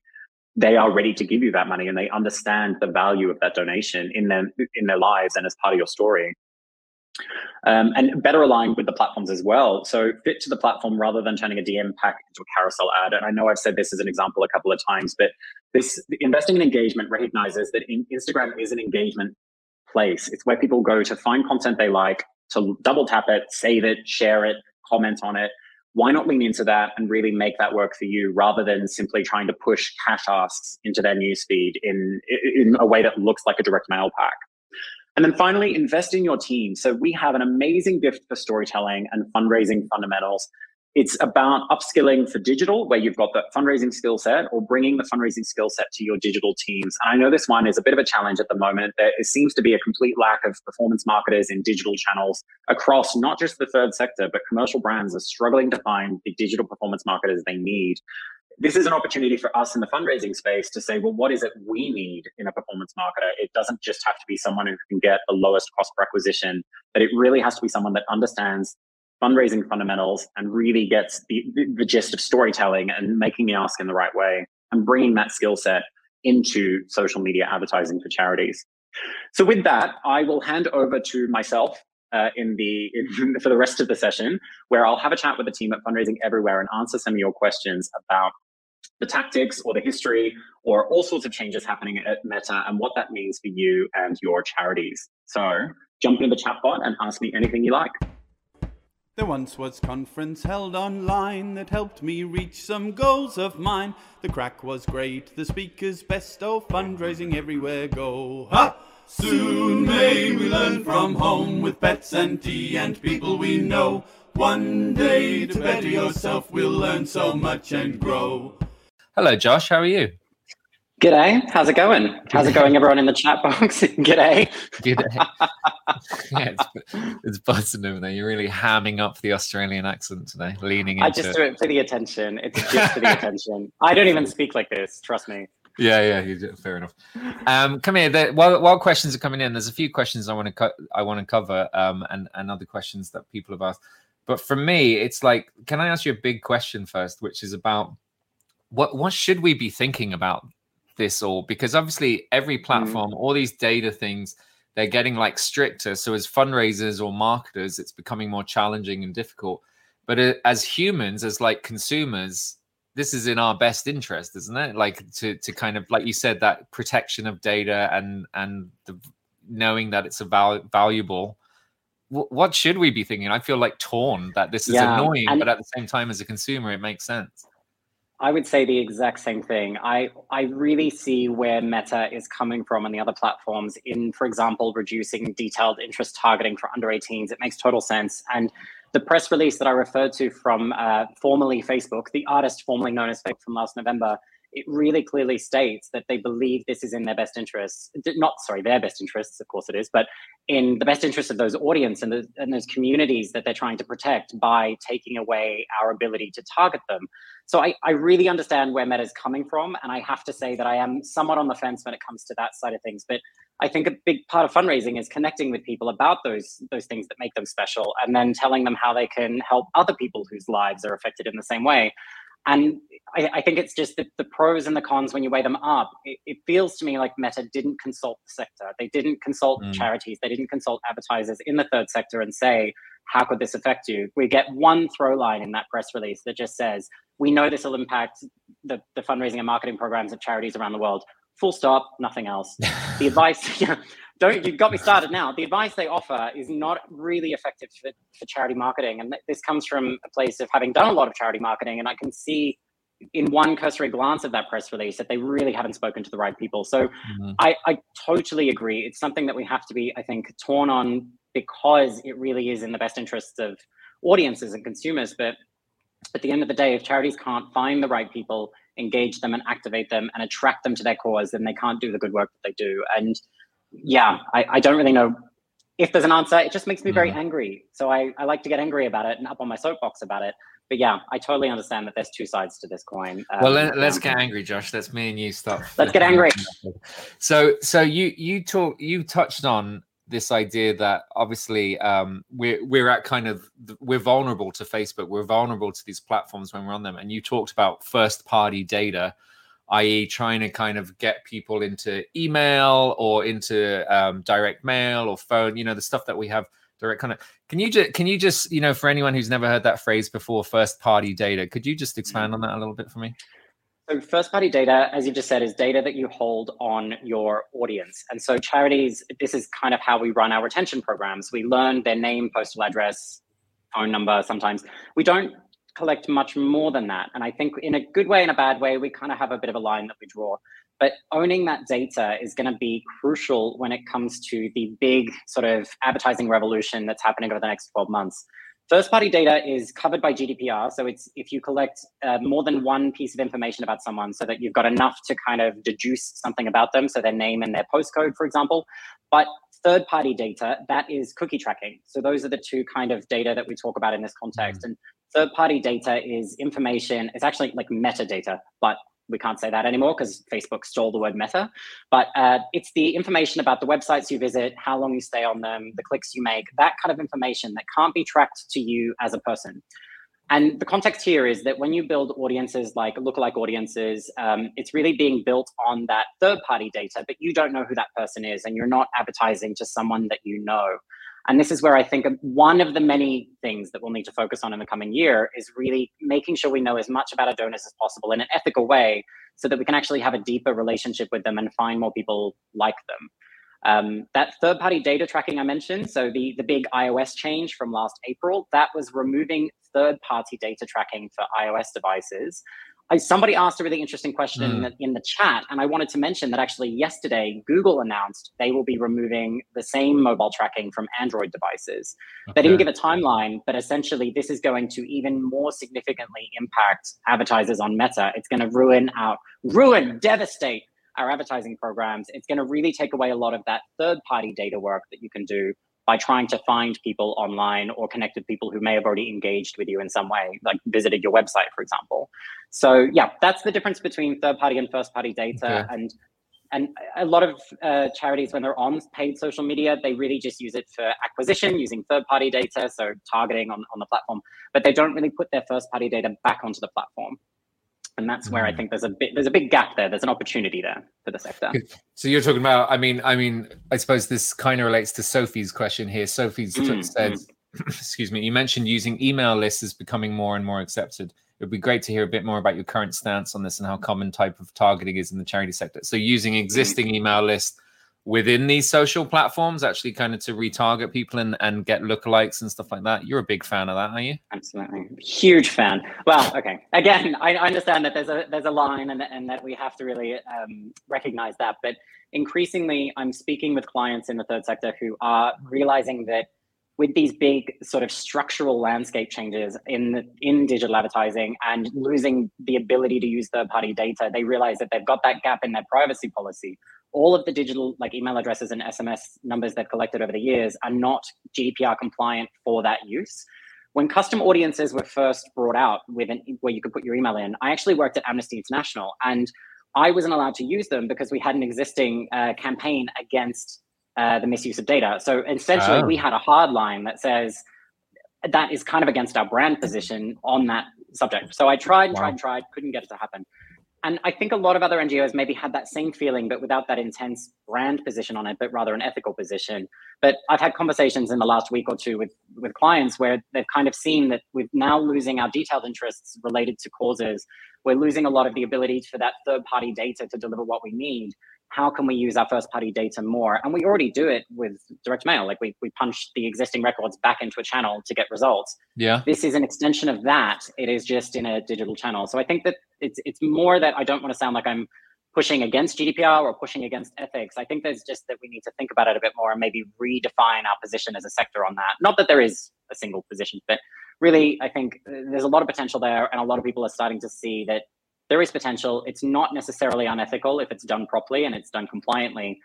they are ready to give you that money and they understand the value of that donation in their in their lives and as part of your story. Um, and better aligned with the platforms as well. So fit to the platform rather than turning a DM pack into a carousel ad. And I know I've said this as an example a couple of times, but this investing in engagement recognizes that in Instagram is an engagement place. It's where people go to find content they like, to double tap it, save it, share it, comment on it. why not lean into that and really make that work for you rather than simply trying to push cash asks into their newsfeed in, in a way that looks like a direct mail pack? And then finally, invest in your team. So we have an amazing gift for storytelling and fundraising fundamentals. It's about upskilling for digital, where you've got the fundraising skill set, or bringing the fundraising skill set to your digital teams. And I know this one is a bit of a challenge at the moment. There seems to be a complete lack of performance marketers in digital channels across not just the third sector, but commercial brands are struggling to find the digital performance marketers they need this is an opportunity for us in the fundraising space to say, well, what is it we need in a performance marketer? It doesn't just have to be someone who can get the lowest cost per acquisition, but it really has to be someone that understands fundraising fundamentals and really gets the, the, the gist of storytelling and making the ask in the right way and bringing that skill set into social media advertising for charities. So with that, I will hand over to myself uh, in the in, for the rest of the session, where I'll have a chat with the team at Fundraising Everywhere and answer some of your questions about the tactics or the history or all sorts of changes happening at Meta and what that means for you and your charities. So jump into the chat bot and ask me anything you like. There once was conference held online that helped me reach some goals of mine. The crack was great, the speakers best, oh fundraising everywhere go. Ha! Soon may we learn from home with pets and tea and people we know. One day to better yourself, we'll learn so much and grow. Hello, Josh. How are you? G'day. How's it going? How's it going, everyone in the chat box? G'day. G'day. yeah, it's, it's buzzing over there. You're really hamming up the Australian accent today, leaning into I just do it for the attention. It's just for the attention. I don't even speak like this. Trust me. Yeah, yeah, fair enough. Um, come here. While while questions are coming in, there's a few questions I want to co- I want to cover, um, and and other questions that people have asked. But for me, it's like, can I ask you a big question first, which is about what what should we be thinking about this all? Because obviously, every mm. platform, mm. all these data things, they're getting like stricter. So as fundraisers or marketers, it's becoming more challenging and difficult. But as humans, as like consumers, this is in our best interest, isn't it? Like to to kind of like you said that protection of data and and the knowing that it's a val- valuable. W- what should we be thinking? I feel like torn that this is yeah, annoying, but at the same time, as a consumer, it makes sense. I would say the exact same thing. I I really see where Meta is coming from and the other platforms in, for example, reducing detailed interest targeting for under 18s. It makes total sense and the press release that I referred to from uh, formerly Facebook, the artist formerly known as Facebook from last November, it really clearly states that they believe this is in their best interests. Not sorry, their best interests, of course it is, but in the best interest of those audience and, the, and those communities that they're trying to protect by taking away our ability to target them. So I, I really understand where Meta is coming from, and I have to say that I am somewhat on the fence when it comes to that side of things. But I think a big part of fundraising is connecting with people about those those things that make them special, and then telling them how they can help other people whose lives are affected in the same way. And I, I think it's just the, the, pros and the cons when you weigh them up. It, it, feels to me like Meta didn't consult the sector. They didn't consult mm. charities. They didn't consult advertisers in the third sector and say, how could this affect you? We get one throw line in that press release that just says, we know this will impact the, the fundraising and marketing programs of charities around the world full stop, nothing else. the advice, know, don't you got me started now. The advice they offer is not really effective for, for charity marketing, and this comes from a place of having done a lot of charity marketing, and I can see in one cursory glance of that press release that they really haven't spoken to the right people. So mm-hmm. I, I totally agree. It's something that we have to be, I think, torn on because it really is in the best interests of audiences and consumers. But at the end of the day, if charities can't find the right people engage them and activate them and attract them to their cause, then they can't do the good work that they do. And yeah, I, I don't really know if there's an answer. It just makes me very mm. angry. So I, I like to get angry about it and up on my soapbox about it. But yeah, I totally understand that there's two sides to this coin. Um, well, let, us get angry, Josh. That's me and you stop. Let's get angry. So, so you you talk you touched on this idea that obviously um, we're we're at kind of we're vulnerable to Facebook, we're vulnerable to these platforms when we're on them. And you talked about first party data, i.e., trying to kind of get people into email or into um, direct mail or phone. You know, the stuff that we have direct kind of. Can you just can you just you know for anyone who's never heard that phrase before, first party data, could you just expand on that a little bit for me? So first party data, as you just said, is data that you hold on your audience. And so charities, this is kind of how we run our retention programs. We learn their name, postal address, phone number sometimes. We don't collect much more than that. And I think in a good way and a bad way, we kind of have a bit of a line that we draw. But owning that data is going to be crucial when it comes to the big sort of advertising revolution that's happening over the next 12 months. First party data is covered by GDPR. So it's if you collect uh, more than one piece of information about someone so that you've got enough to kind of deduce something about them, so their name and their postcode, for example. But third party data, that is cookie tracking. So those are the two kind of data that we talk about in this context. And third party data is information, it's actually like metadata, but we can't say that anymore because Facebook stole the word meta. But uh, it's the information about the websites you visit, how long you stay on them, the clicks you make, that kind of information that can't be tracked to you as a person. And the context here is that when you build audiences like lookalike audiences, um, it's really being built on that third party data, but you don't know who that person is and you're not advertising to someone that you know. And this is where I think one of the many things that we'll need to focus on in the coming year is really making sure we know as much about our donors as possible in an ethical way so that we can actually have a deeper relationship with them and find more people like them. Um, that third party data tracking I mentioned, so the, the big iOS change from last April, that was removing third party data tracking for iOS devices. I, somebody asked a really interesting question Mm. in, the, in the chat, and I wanted to mention that actually yesterday Google announced they will be removing the same mobile tracking from Android devices. They didn't give a timeline, but essentially this is going to even more significantly impact advertisers on Meta. It's going to ruin our ruin, devastate our advertising programs. It's going to really take away a lot of that third party data work that you can do by trying to find people online or connect with people who may have already engaged with you in some way, like visited your website, for example. So yeah, that's the difference between third party and first party data. Okay. And and a lot of uh, charities, when they're on paid social media, they really just use it for acquisition using third party data, so targeting on, on the platform, but they don't really put their first party data back onto the platform. And that's where I Mm. think there's a bit there's a big gap there. There's an opportunity there for the sector. So you're talking about. I mean, I mean, I suppose this kind of relates to Sophie's question here. Sophie's t- Mm, said, "Excuse me." You mentioned using email lists is becoming more and more accepted. It would be great to hear a bit more about your current stance on this and how common type of targeting is in the charity sector. So using existing email lists within these social platforms, actually, kind of to retarget people and and get lookalikes and stuff like that. You're a big fan of that, are you? Absolutely, huge fan. Well, okay. Again, I understand that there's a there's a line and and that we have to really um, recognize that. But increasingly, I'm speaking with clients in the third sector who are realizing that with these big sort of structural landscape changes in in digital advertising and losing the ability to use third party data, they realize that they've got that gap in their privacy policy. All of the digital like email addresses and SMS numbers they've collected over the years are not GDPR compliant for that use when custom audiences were first brought out with an, where you could put your email in, I actually worked at Amnesty International and I wasn't allowed to use them because we had an existing uh, campaign against uh, the misuse of data. So essentially, Oh. we had a hard line that says that is kind of against our brand position on that subject. So I tried, Wow. tried, and tried, couldn't get it to happen. And I think a lot of other NGOs maybe had that same feeling, but without that intense brand position on it, but rather an ethical position. But I've had conversations in the last week or two with with clients where they've kind of seen that we're now losing our detailed interests related to causes. We're losing a lot of the ability for that third party data to deliver what we need. How can we use our first party data more? And we already do it with direct mail. Like we, we punch the existing records back into a channel to get results Yeah. this is an extension of that. It is just in a digital channel. So I think that it's it's more that I don't want to sound like I'm pushing against GDPR or pushing against ethics. I think there's just that we need to think about it a bit more and maybe redefine our position as a sector on that. Not that there is a single position, but really I think uh, there's a lot of potential there, and a lot of people are starting to see that there is potential. It's not necessarily unethical if it's done properly and it's done compliantly.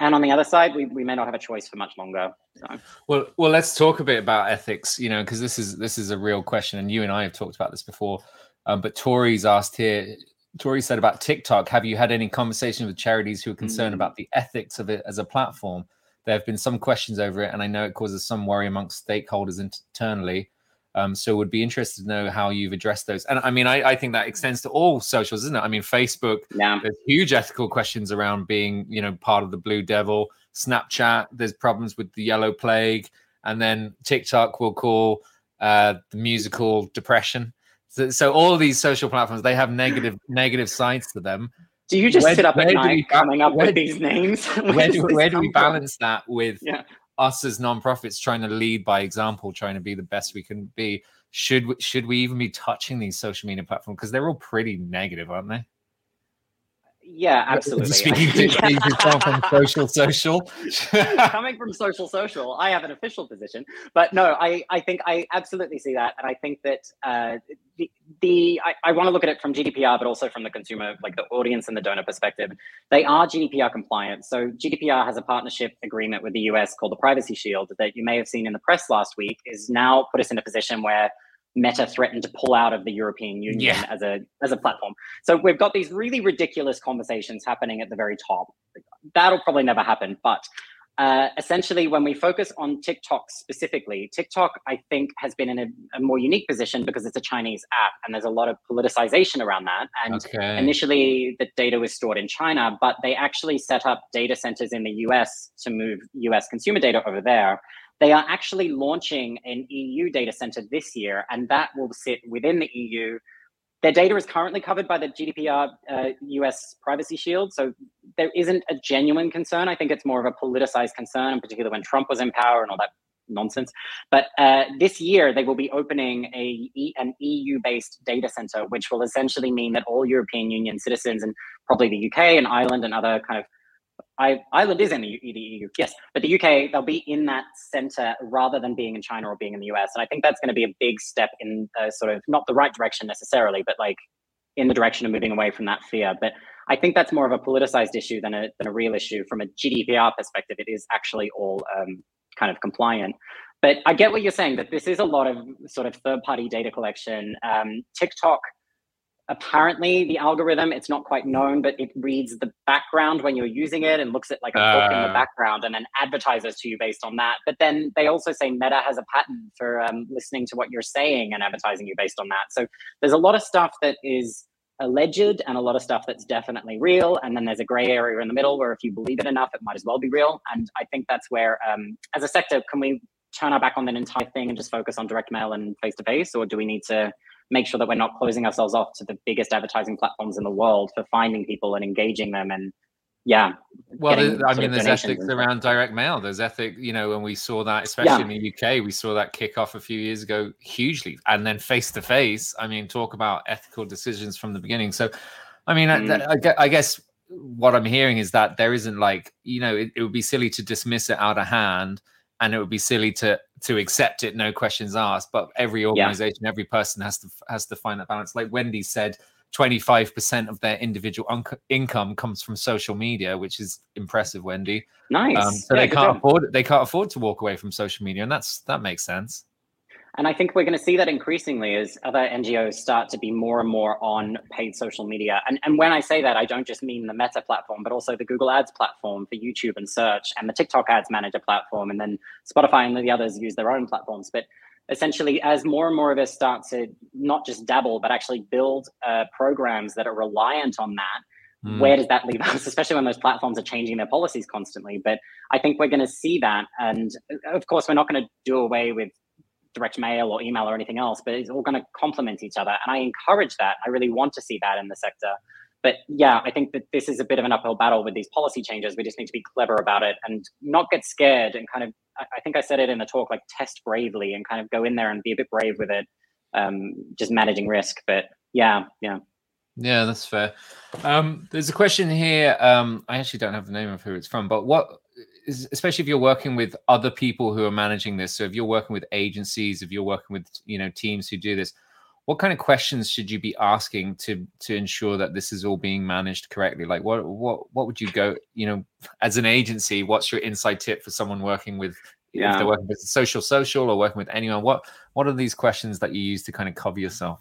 And on the other side, we, we may not have a choice for much longer. So. Well, well, let's talk a bit about ethics. You know, because this is this is a real question, and you and I have talked about this before. Um, but Tori's asked here. Tori said about TikTok. Have you had any conversation with charities who are concerned Mm. about the ethics of it as a platform? There have been some questions over it, and I know it causes some worry amongst stakeholders internally. Um, so, would be interested to know how you've addressed those. And I mean, I, I think that extends to all socials, isn't it? I mean, Facebook Yeah. there's huge ethical questions around being you know part of the blue devil snapchat there's problems with the yellow plague and then tiktok will call uh the musical depression so, so all these social platforms they have negative negative sides to them Do you just Where- sit up at night coming up where with these names? where do, where do we from? balance that with Yeah. us as nonprofits trying to lead by example trying to be the best we can be should we, should we even be touching these social media platforms because they're all pretty negative, aren't they? Yeah, absolutely. Speaking to Yeah. speaking to someone from social social. coming from social social i have an official position but no i i think i absolutely see that and i think that uh, the, the i, I want to look at it from gdpr but also from the consumer like the audience and the donor perspective they are gdpr compliant so gdpr has a partnership agreement with the us called the privacy shield that you may have seen in the press last week is now put us in a position where Meta threatened to pull out of the European Union Yeah. as a as a platform. So we've got these really ridiculous conversations happening at the very top. That'll probably never happen, but uh, essentially, when we focus on TikTok specifically, TikTok, I think, has been in a, a more unique position because it's a Chinese app and there's a lot of politicization around that. And Okay. initially, the data was stored in China, but they actually set up data centers in the US to move US consumer data over there. They are actually launching an EU data center this year, and that will sit within the EU. Their data is currently covered by the GDPR uh, US privacy shield. So there isn't a genuine concern. I think it's more of a politicized concern, in particular when Trump was in power and all that nonsense. But uh, this year, they will be opening a, an EU based data center, which will essentially mean that all European Union citizens and probably the UK and Ireland and other kind of I, Ireland is in the, the EU, yes, but the UK they'll be in that center rather than being in China or being in the US, and I think that's going to be a big step in uh, sort of not the right direction necessarily, but like in the direction of moving away from that fear. But I think that's more of a politicized issue than a than a real issue from a GDPR perspective. It is actually all um, kind of compliant. But I get what you're saying that this is a lot of sort of third party data collection. Um, TikTok apparently the algorithm it's not quite known but it reads the background when you're using it and looks at like a book in the Ah. background and then advertises to you based on that. But then they also say meta has a pattern for um, listening to what you're saying and advertising you based on that. So there's a lot of stuff that is alleged and a lot of stuff that's definitely real. And then there's a gray area in the middle where if you believe it enough it might as well be real. And i think that's where um, as a sector can we turn our back on that entire thing and just focus on direct mail and face to face or do we need to make sure that we're not closing ourselves off to the biggest advertising platforms in the world for finding people and engaging them and yeah Well, I mean, there's ethics around direct mail. There's ethic, you know, and we saw that, especially in the UK, we saw that kick off a few years ago hugely. And then face to face, I mean, talk about ethical decisions from the beginning. So, I mean, I- Mm. I, I guess what I'm hearing is that there isn't like, you know, it, it would be silly to dismiss it out of hand and it would be silly to to accept it no questions asked but every organization every person has to has to find that balance. Like wendy said 25% of their individual unc income comes from social media which is impressive wendy. Nice. Um, so Yeah, they can't job. afford they can't afford to walk away from social media and that's that makes sense And I think we're going to see that increasingly as other NGOs start to be more and more on paid social media. And, and when I say that, I don't just mean the Meta platform, but also the Google Ads platform for YouTube and search, and the TikTok Ads Manager platform, and then Spotify and the others use their own platforms. But essentially, as more and more of us start to not just dabble, but actually build uh, programs that are reliant on that, Mm. where does that leave us, especially when those platforms are changing their policies constantly? But I think we're going to see that. And of course, we're not going to do away with direct mail or email or anything else, but it's all going to complement each other. And I encourage that. I really want to see that in the sector. But yeah, I think that this is a bit of an uphill battle with these policy changes. We just need to be clever about it and not get scared and kind of, I think I said it in the talk, like test bravely and kind of go in there and be a bit brave with it, um, just managing risk. But yeah, yeah. Yeah, that's fair. Um, there's a question here. Um, I actually don't have the name of who it's from, but what, especially if you're working with other people who are managing this. So if you're working with agencies, if you're working with you know teams who do this, what kind of questions should you be asking to to ensure that this is all being managed correctly? Like what what what would you go you know as an agency? What's your inside tip for someone working with? If Yeah. they're working with social social or working with anyone, what what are these questions that you use to kind of cover yourself?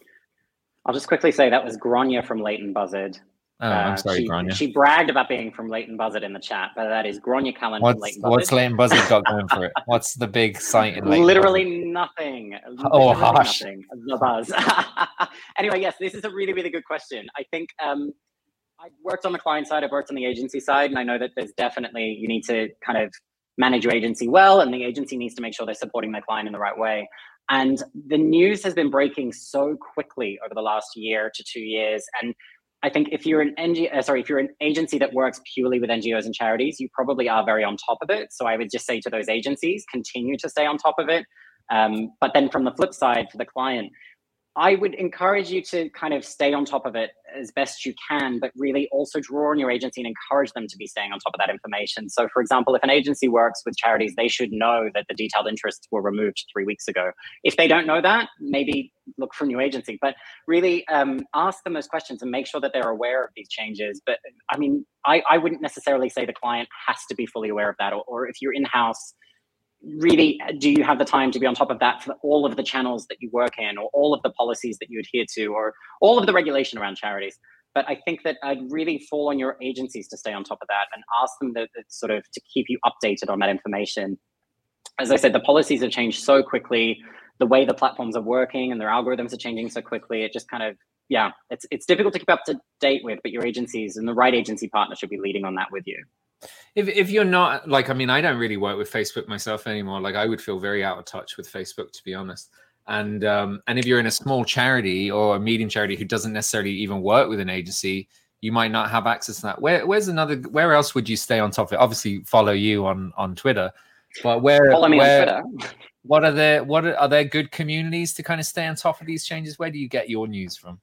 I'll just quickly say that was Gronya from Leighton Buzzard. Oh, I'm Uh, sorry, she, Grania. She bragged about being from Leighton Buzzard in the chat, but that is Gronya Callan from What's Leighton Buzzard. what's Leighton Buzzard got going for it? What's the big site in Leighton? Literally Buzzard? nothing. Oh, Literally hush. nothing. The buzz. anyway, yes, this is a really, really good question. I think um, I've worked on the client side, I've worked on the agency side, and I know that there's definitely you need to kind of manage your agency well, and the agency needs to make sure they're supporting their client in the right way. And the news has been breaking so quickly over the last year to two years, and I think if you're an NG, uh, sorry, if you're an agency that works purely with NGOs and charities, you probably are very on top of it. So I would just say to those agencies, continue to stay on top of it. Um, but then from the flip side, for the client, I would encourage you to kind of stay on top of it as best you can, but really also draw on your agency and encourage them to be staying on top of that information. So, for example, if an agency works with charities, they should know that the detailed interests were removed three weeks ago. If they don't know that, maybe look for a new agency, but really um, ask them those questions and make sure that they're aware of these changes. But I mean, I, I wouldn't necessarily say the client has to be fully aware of that, or, or if you're in house, really uh, do you have the time to be on top of that for all of the channels that you work in or all of the policies that you adhere to or all of the regulation around charities? But i think that i'd really fall on your agencies to stay on top of that and ask them that, that sort of to keep you updated on that information. As i said the policies have changed so quickly the way the platforms are working and their algorithms are changing so quickly it just kind of yeah it's it's difficult to keep up to date with but your agencies and the right agency partner should be leading on that with you if if you're not like, I mean, I don't really work with Facebook myself anymore. Like, I would feel very out of touch with Facebook, to be honest. And um, and if you're in a small charity or a medium charity who doesn't necessarily even work with an agency, you might not have access to that. Where where's another? Where else would you stay on top of it? Obviously, follow you on on Twitter, but where? Follow me where, on Twitter. What are there? What are, are there good communities to kind of stay on top of these changes? Where do you get your news from?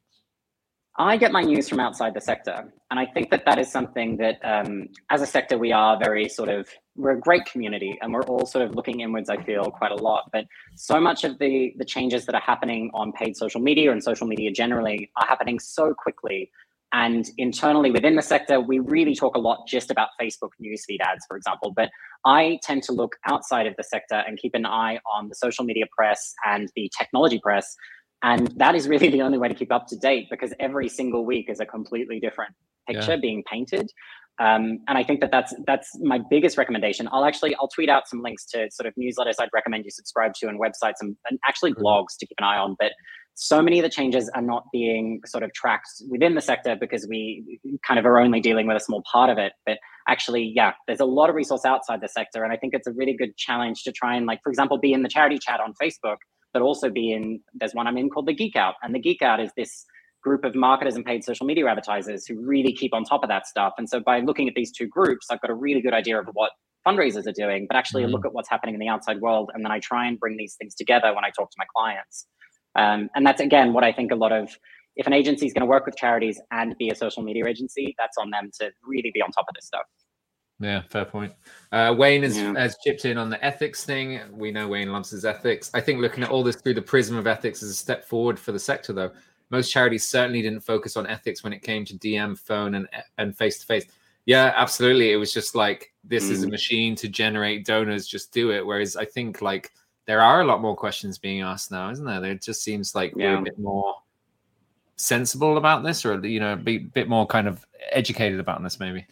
I get my news from outside the sector. And I think that that is something that, um, as a sector, we are very sort of, we're a great community and we're all sort of looking inwards, I feel, quite a lot. But so much of the, the changes that are happening on paid social media and social media generally are happening so quickly. And internally within the sector, we really talk a lot just about Facebook newsfeed ads, for example. But I tend to look outside of the sector and keep an eye on the social media press and the technology press and that is really the only way to keep up to date because every single week is a completely different picture yeah. being painted. Um, and i think that that's that's my biggest recommendation. I'll actually i'll tweet out some links to sort of newsletters i'd recommend you subscribe to and websites and, and actually blogs to keep an eye on. But so many of the changes are not being sort of tracked within the sector because we kind of are only dealing with a small part of it. But actually yeah there's a lot of resource outside the sector. And i think it's a really good challenge to try and like for example be in the charity chat on facebook but also be in there's one I'm in called the Geek Out. And the Geek Out is this group of marketers and paid social media advertisers who really keep on top of that stuff. And so by looking at these two groups, I've got a really good idea of what fundraisers are doing, but actually mm. look at what's happening in the outside world. And then I try and bring these things together when I talk to my clients. Um, and that's again what I think a lot of if an agency is going to work with charities and be a social media agency, that's on them to really be on top of this stuff. Yeah, fair point. Uh, Wayne has, yeah. has chipped in on the ethics thing. We know Wayne loves his ethics. I think looking at all this through the prism of ethics is a step forward for the sector, though. Most charities certainly didn't focus on ethics when it came to DM, phone, and and face to face. Yeah, absolutely. It was just like this mm. is a mm. machine to generate donors. Just do it. Whereas I think like there are a lot more questions being asked now, isn't there? It just seems like yeah. we're a bit more sensible about this, or you know, be a bit more kind of educated about this, maybe.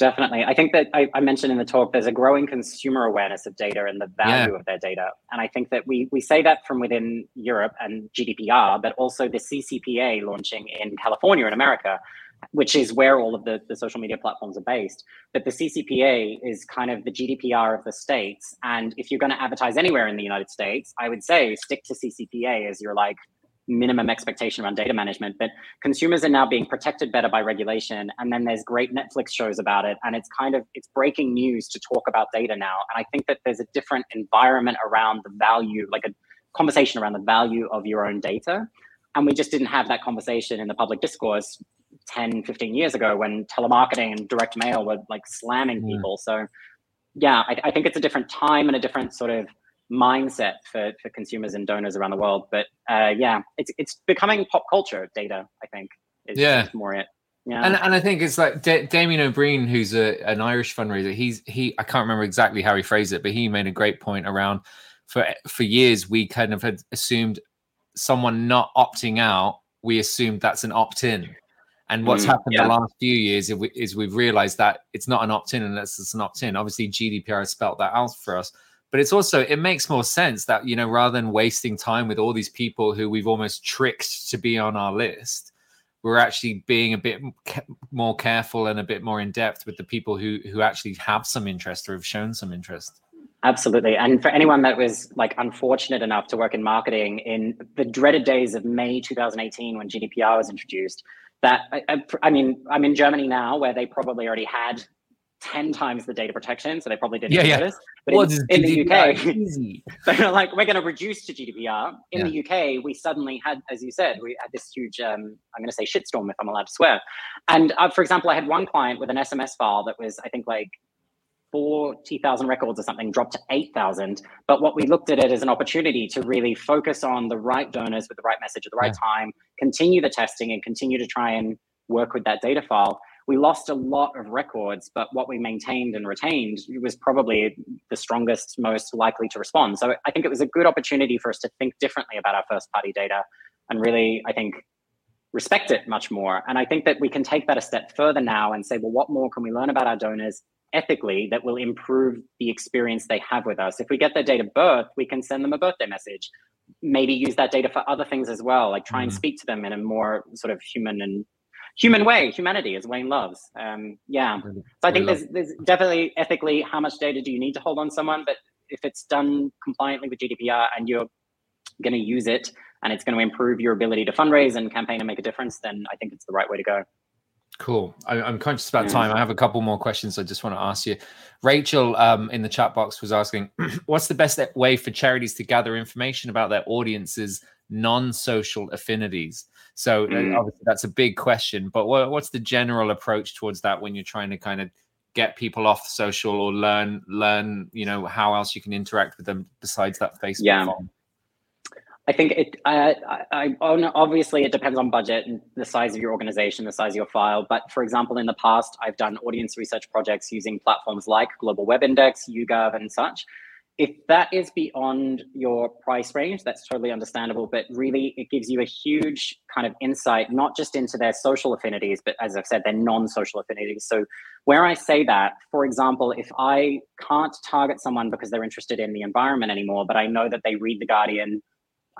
Definitely. I think that I, I, mentioned in the talk there's a growing consumer awareness of data and the value yeah. of their data. And I think that we we say that from within Europe and GDPR, but also the CCPA launching in California in America, which is where all of the, the social media platforms are based. But the CCPA is kind of the GDPR of the states. And if you're going to advertise anywhere in the United States, I would say stick to CCPA as your like minimum expectation around data management but consumers are now being protected better by regulation and then there's great netflix shows about it and it's kind of it's breaking news to talk about data now and i think that there's a different environment around the value like a conversation around the value of your own data and we just didn't have that conversation in the public discourse 10 15 years ago when telemarketing and direct mail were like slamming people so yeah I, I think it's a different time and a different sort of mindset for, for consumers and donors around the world. But uh, yeah, it's it's becoming pop culture data. I think. Is, yeah, is more it. Yeah. And, and I think it's like D- Damien O'Brien, who's a, an Irish fundraiser. He's he I can't remember exactly how he phrased it, but he made a great point around for for years we kind of had assumed someone not opting out, we assumed that's an opt in. And what's mm, happened yeah. the last few years is, we, is we've realized that it's not an opt in unless it's an opt in. Obviously, GDPR has spelt that out for us but it's also it makes more sense that you know rather than wasting time with all these people who we've almost tricked to be on our list we're actually being a bit more careful and a bit more in depth with the people who who actually have some interest or have shown some interest. Absolutely. And for anyone that was like unfortunate enough to work in marketing in the dreaded days of may 2018 when gdpr was introduced that I, I, mean i'm in germany now where they probably already had 10 times the data protection, so they probably didn't Yeah, yeah. But What in, in the UK, they're like, we're going to reduce to GDPR. In the UK, we suddenly had, as you said, we had this huge, um, I'm going to say shitstorm if I'm allowed to swear. And uh, for example, I had one client with an SMS file that was, I think, like 40,000 records or something, dropped to 8,000. But what we looked at it as an opportunity to really focus on the right donors with the right message at the right time, continue the testing, and continue to try and work with that data file. We lost a lot of records, but what we maintained and retained was probably the strongest, most likely to respond. So I think it was a good opportunity for us to think differently about our first party data and really, I think, respect it much more. And I think that we can take that a step further now and say, well, what more can we learn about our donors ethically that will improve the experience they have with us? If we get their date of birth, we can send them a birthday message. Maybe use that data for other things as well, like try and mm. speak to them in a more sort of human and human way, humanity, as Wayne loves. Um, yeah. So I think there's, there's definitely ethically how much data do you need to hold on someone, but if it's done compliantly with GDPR and you're going to use it and it's going to improve your ability to fundraise and campaign and make a difference, then I think it's the right way to go. Cool. I, I'm conscious about time. I have a couple more questions I just want to ask you. Rachel um, in the chat box was asking, what's the best way for charities to gather information about their audience's non-social affinities? So uh, Mm. obviously that's a big question, but what, what's the general approach towards that when you're trying to kind of get people off social or learn learn you know how else you can interact with them besides that Facebook Yeah. form? I think it. I, I, I oh, obviously it depends on budget and the size of your organization, the size of your file. But for example, in the past, I've done audience research projects using platforms like Global Web Index, YouGov, and such. If that is beyond your price range, that's totally understandable. But really, it gives you a huge kind of insight, not just into their social affinities, but as I've said, their non-social affinities. So where I say that, for example, if I can't target someone because they're interested in the environment anymore, but I know that they read The Guardian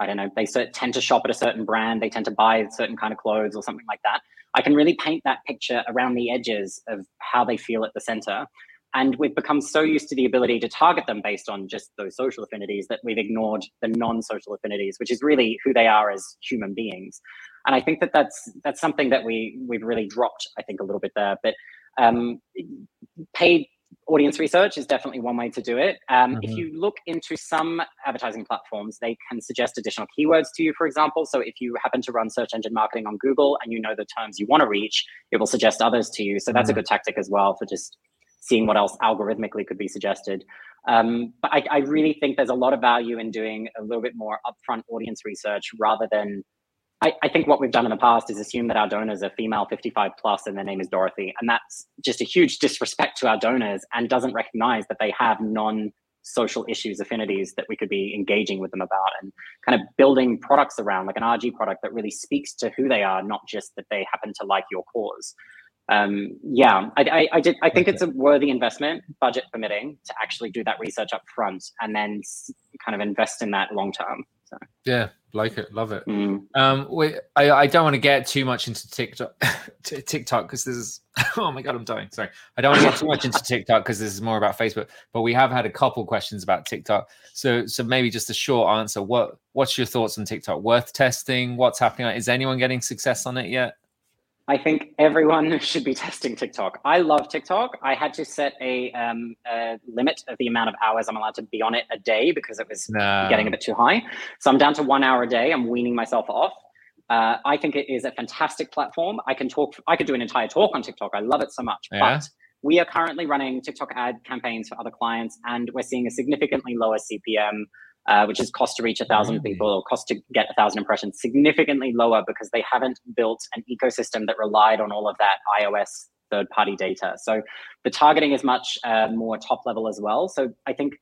I don't know, they tend to shop at a certain brand, they tend to buy certain kind of clothes or something like that. I can really paint that picture around the edges of how they feel at the center. And we've become so used to the ability to target them based on just those social affinities that we've ignored the non-social affinities, which is really who they are as human beings. And I think that that's that's something that we we've really dropped, I think, a little bit there. But um, paid audience research is definitely one way to do it. Um, If Mhm. you look into some advertising platforms, they can suggest additional keywords to you, for example. So if you happen to run search engine marketing on Google and you know the terms you want to reach, it will suggest others to you. So that's a Mhm. good tactic as well for just seeing what else algorithmically could be suggested. Um, but I, I really think there's a lot of value in doing a little bit more upfront audience research rather than I, I think what we've done in the past is assume that our donors are female 55 plus and their name is Dorothy. And that's just a huge disrespect to our donors and doesn't recognize that they have non social issues, affinities that we could be engaging with them about and kind of building products around, like an RG product that really speaks to who they are, not just that they happen to like your cause. Um, yeah, I, I, I did. I think it's a worthy investment, budget permitting, to actually do that research up front and then kind of invest in that long term. So. Yeah, like it, love it. Mm. Um, we, I, I don't want to get too much into TikTok, TikTok because this is. Oh my god, I'm dying. Sorry, I don't want to get too much into TikTok because this is more about Facebook. But we have had a couple questions about TikTok, so so maybe just a short answer. What What's your thoughts on TikTok? Worth testing? What's happening? Is anyone getting success on it yet? I think everyone should be testing TikTok. I love TikTok. I had to set a, um, a limit of the amount of hours I'm allowed to be on it a day because it was No. getting a bit too high. So I'm down to one hour a day. I'm weaning myself off. Uh, I think it is a fantastic platform. I can talk. I could do an entire talk on TikTok. I love it so much. Yeah. But we are currently running TikTok ad campaigns for other clients, and we're seeing a significantly lower CPM, uh, which is cost to reach a thousand people or cost to get a thousand impressions, significantly lower because they haven't built an ecosystem that relied on all of that iOS third-party data. So the targeting is much uh, more top level as well. So I think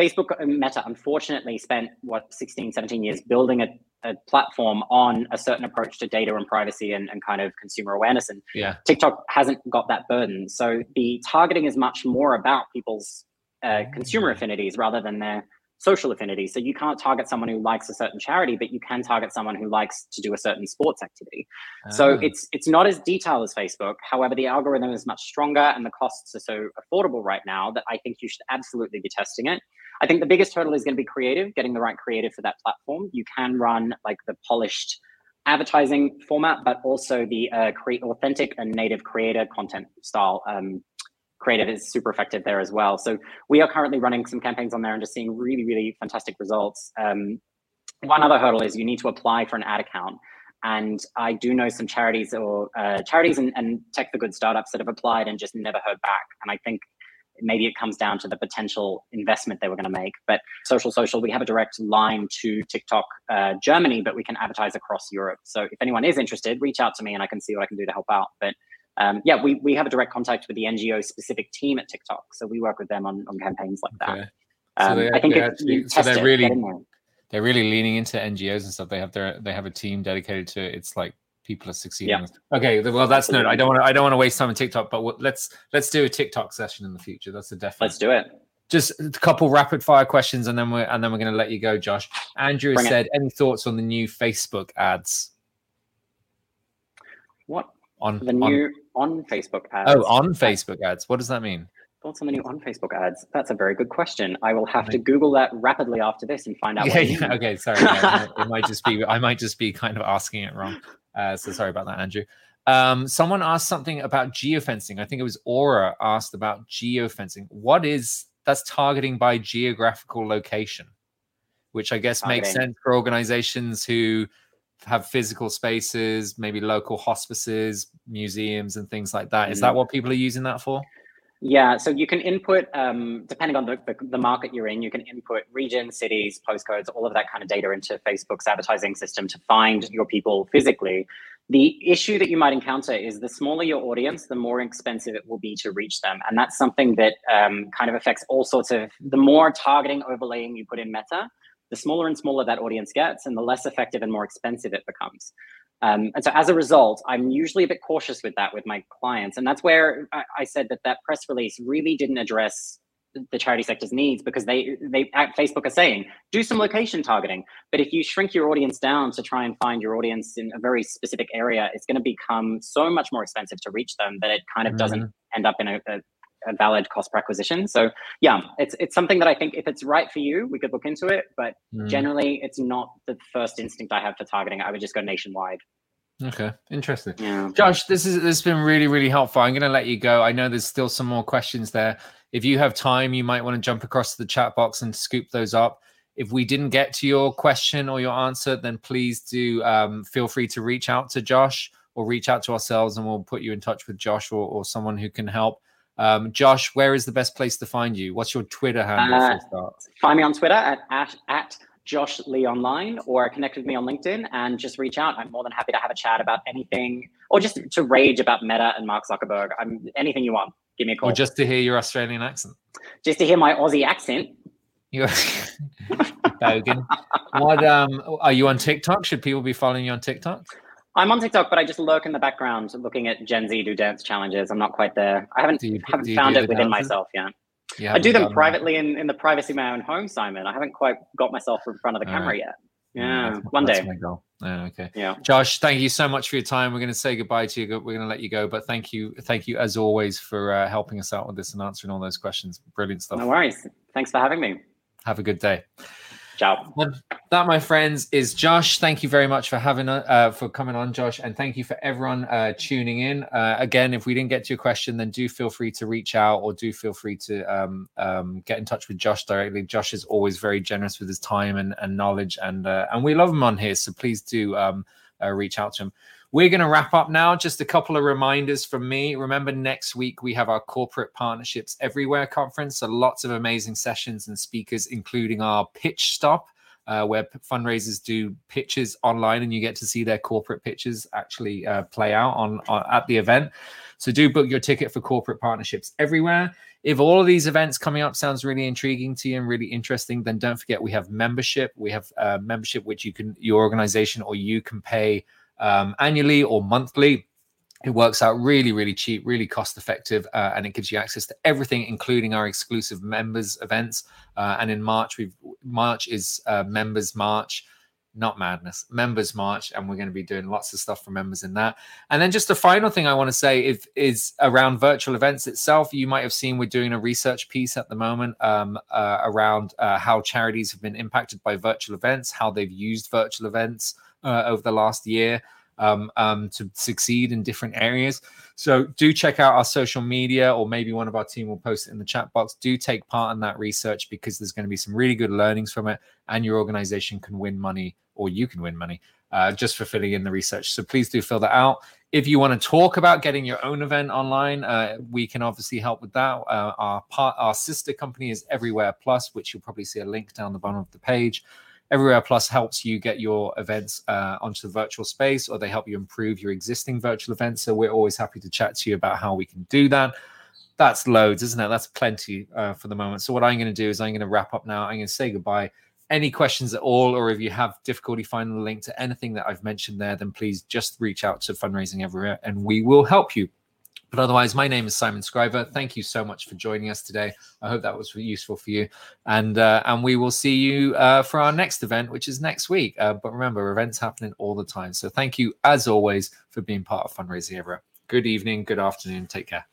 Facebook and Meta unfortunately spent what 16, 17 years building a, a platform on a certain approach to data and privacy and, and kind of consumer awareness. And Yeah. TikTok hasn't got that burden. So the targeting is much more about people's uh, consumer affinities rather than their social affinity. So you can't target someone who likes a certain charity, but you can target someone who likes to do a certain sports activity. So Ah. it's it's not as detailed as Facebook. However, the algorithm is much stronger and the costs are so affordable right now that I think you should absolutely be testing it. I think the biggest hurdle is going to be creative, getting the right creative for that platform. You can run like the polished advertising format, but also the uh, create authentic and native creator content style um, creative is super effective there as well. So we are currently running some campaigns on there and just seeing really, really fantastic results. Um, one other hurdle is you need to apply for an ad account. And I do know some charities or uh, charities and, and tech for good startups that have applied and just never heard back. And I think maybe it comes down to the potential investment they were going to make. But social social, we have a direct line to TikTok uh, Germany, but we can advertise across Europe. So if anyone is interested, reach out to me and I can see what I can do to help out. But um, yeah, we, we have a direct contact with the NGO specific team at TikTok. So we work with them on, on campaigns like that. Okay. So Um, I think they're, actually, so they're it, really- get in there. they're really leaning into NGOs and stuff. They have their they have a team dedicated to it. it's like people are succeeding. Yeah. Okay, well that's no. I don't want to. I don't want to waste time on TikTok, but what, let's let's do a TikTok session in the future. That's a definite. Let's do it. Just a couple rapid fire questions, and then we're and then we're going to let you go, Josh. Andrew Bring it. said, "Any thoughts on the new Facebook ads What on the new on, Facebook ads? oh on Facebook ads? What does that mean? Thoughts on the new on Facebook ads? That's a very good question. I will have to Google that rapidly after this and find out. Yeah, yeah. Okay, sorry. yeah, it, might, just be. I might just be kind of asking it wrong. Uh, so sorry about that, Andrew. Um, someone asked something about geofencing. I think it was Aura asked about geofencing. What is that's targeting by geographical location, which I guess makes sense for organizations who have physical spaces, maybe local hospices, museums, and things like that. Is that Mhm. what people are using that for? Yeah, so you can input, um, depending on the, the, the market you're in, you can input regions, cities, postcodes, all of that kind of data into Facebook's advertising system to find your people physically. The issue that you might encounter is the smaller your audience, the more expensive it will be to reach them. And that's something that um, kind of affects all sorts of the more targeting overlaying you put in Meta, the smaller and smaller that audience gets, and the less effective and more expensive it becomes. Um, and so as a result, I'm usually a bit cautious with that with my clients. And that's where I, I said that that press release really didn't address the charity sector's needs because they they at Facebook are saying do some location targeting. But if you shrink your audience down to try and find your audience in a very specific area, it's going to become so much more expensive to reach them that it kind of doesn't end up in a, a, a valid cost per acquisition. So yeah, it's it's something that I think if it's right for you, we could look into it. But Mm. generally, it's not the first instinct I have for targeting. I would just go nationwide. Okay, interesting. Yeah. Josh, this is this has been really really helpful. I'm going to let you go. I know there's still some more questions there. If you have time, you might want to jump across to the chat box and scoop those up. If we didn't get to your question or your answer, then please do um, feel free to reach out to Josh or reach out to ourselves, and we'll put you in touch with Josh or, or someone who can help. Um, Josh, where is the best place to find you? What's your Twitter handle Uh, start? Find me on Twitter at, at, at Josh Leigh Online or connect with me on LinkedIn and just reach out. I'm more than happy to have a chat about anything or just to rage about Meta and Mark Zuckerberg. I'm anything you want. Give me a call. Or just to hear your Australian accent? just to hear my Aussie accent. You're bogan. What um are you on TikTok? Should people be following you on TikTok? I'm on TikTok, but I just lurk in the background looking at Gen Z do dance challenges. I'm not quite there. I haven't you- haven't found it within dances? myself yet. You I do them privately in, in the privacy of my own home, Simon. I haven't quite got myself in front of the All camera right. yet. Yeah, Yeah, that's- one that's day. my goal. Yeah, okay. Yeah. Josh, thank you so much for your time. We're going to say goodbye to you. We're going to let you go, but thank you, thank you as always for uh, helping us out with this and answering all those questions. Brilliant stuff. No worries. Thanks for having me. Have a good day. Ciao. That, my friends, is Josh. Thank you very much for having uh, uh, for coming on, Josh, and thank you for everyone uh, tuning in. Uh, again, if we didn't get to your question, then do feel free to reach out or do feel free to um, um, get in touch with Josh directly. Josh is always very generous with his time and, and knowledge, and uh, and we love him on here. So please do um, uh, reach out to him. We're going to wrap up now. Just a couple of reminders from me. Remember, next week we have our Corporate Partnerships Everywhere conference. So lots of amazing sessions and speakers, including our pitch stop, uh, where fundraisers do pitches online, and you get to see their corporate pitches actually uh, play out on, on at the event. So do book your ticket for Corporate Partnerships Everywhere. If all of these events coming up sounds really intriguing to you and really interesting, then don't forget we have membership. We have uh, membership which you can your organization or you can pay um, annually or monthly. It works out really, really cheap, really cost effective, uh, and it gives you access to everything, including our exclusive members events. Uh, and in March, we've March is uh, Members March, not Madness, Members March, and we're going to be doing lots of stuff for members in that. And then just the final thing I want to say is, is around virtual events itself. You might have seen we're doing a research piece at the moment um, uh, around uh, how charities have been impacted by virtual events, how they've used virtual events uh, over the last year. um, um, to succeed in different areas. So do check out our social media, or maybe one of our team will post it in the chat box. Do take part in that research because there's going to be some really good learnings from it, and your organization can win money, or you can win money uh, just for filling in the research. So please do fill that out. If you want to talk about getting your own event online, uh, we can obviously help with that. Uh, our part, our sister company is Everywhere Plus, which you'll probably see a link down the bottom of the page. Everywhere Plus helps you get your events uh, onto the virtual space, or they help you improve your existing virtual events. So we're always happy to chat to you about how we can do that. That's loads, isn't it? That's plenty uh, for the moment. So what I'm going to do is I'm going to wrap up now. I'm going to say goodbye any questions at all, or if you have difficulty finding the link to anything that I've mentioned there, then please just reach out to Fundraising Everywhere and we will help you. But otherwise, my name is Simon Scriver. Thank you so much for joining us today. I hope that was useful for you, and uh, and we will see you uh, for our next event, which is next week. Uh, but remember, events happening all the time. So thank you as always for being part of Fundraising Everywhere. Good evening, good afternoon. Take care.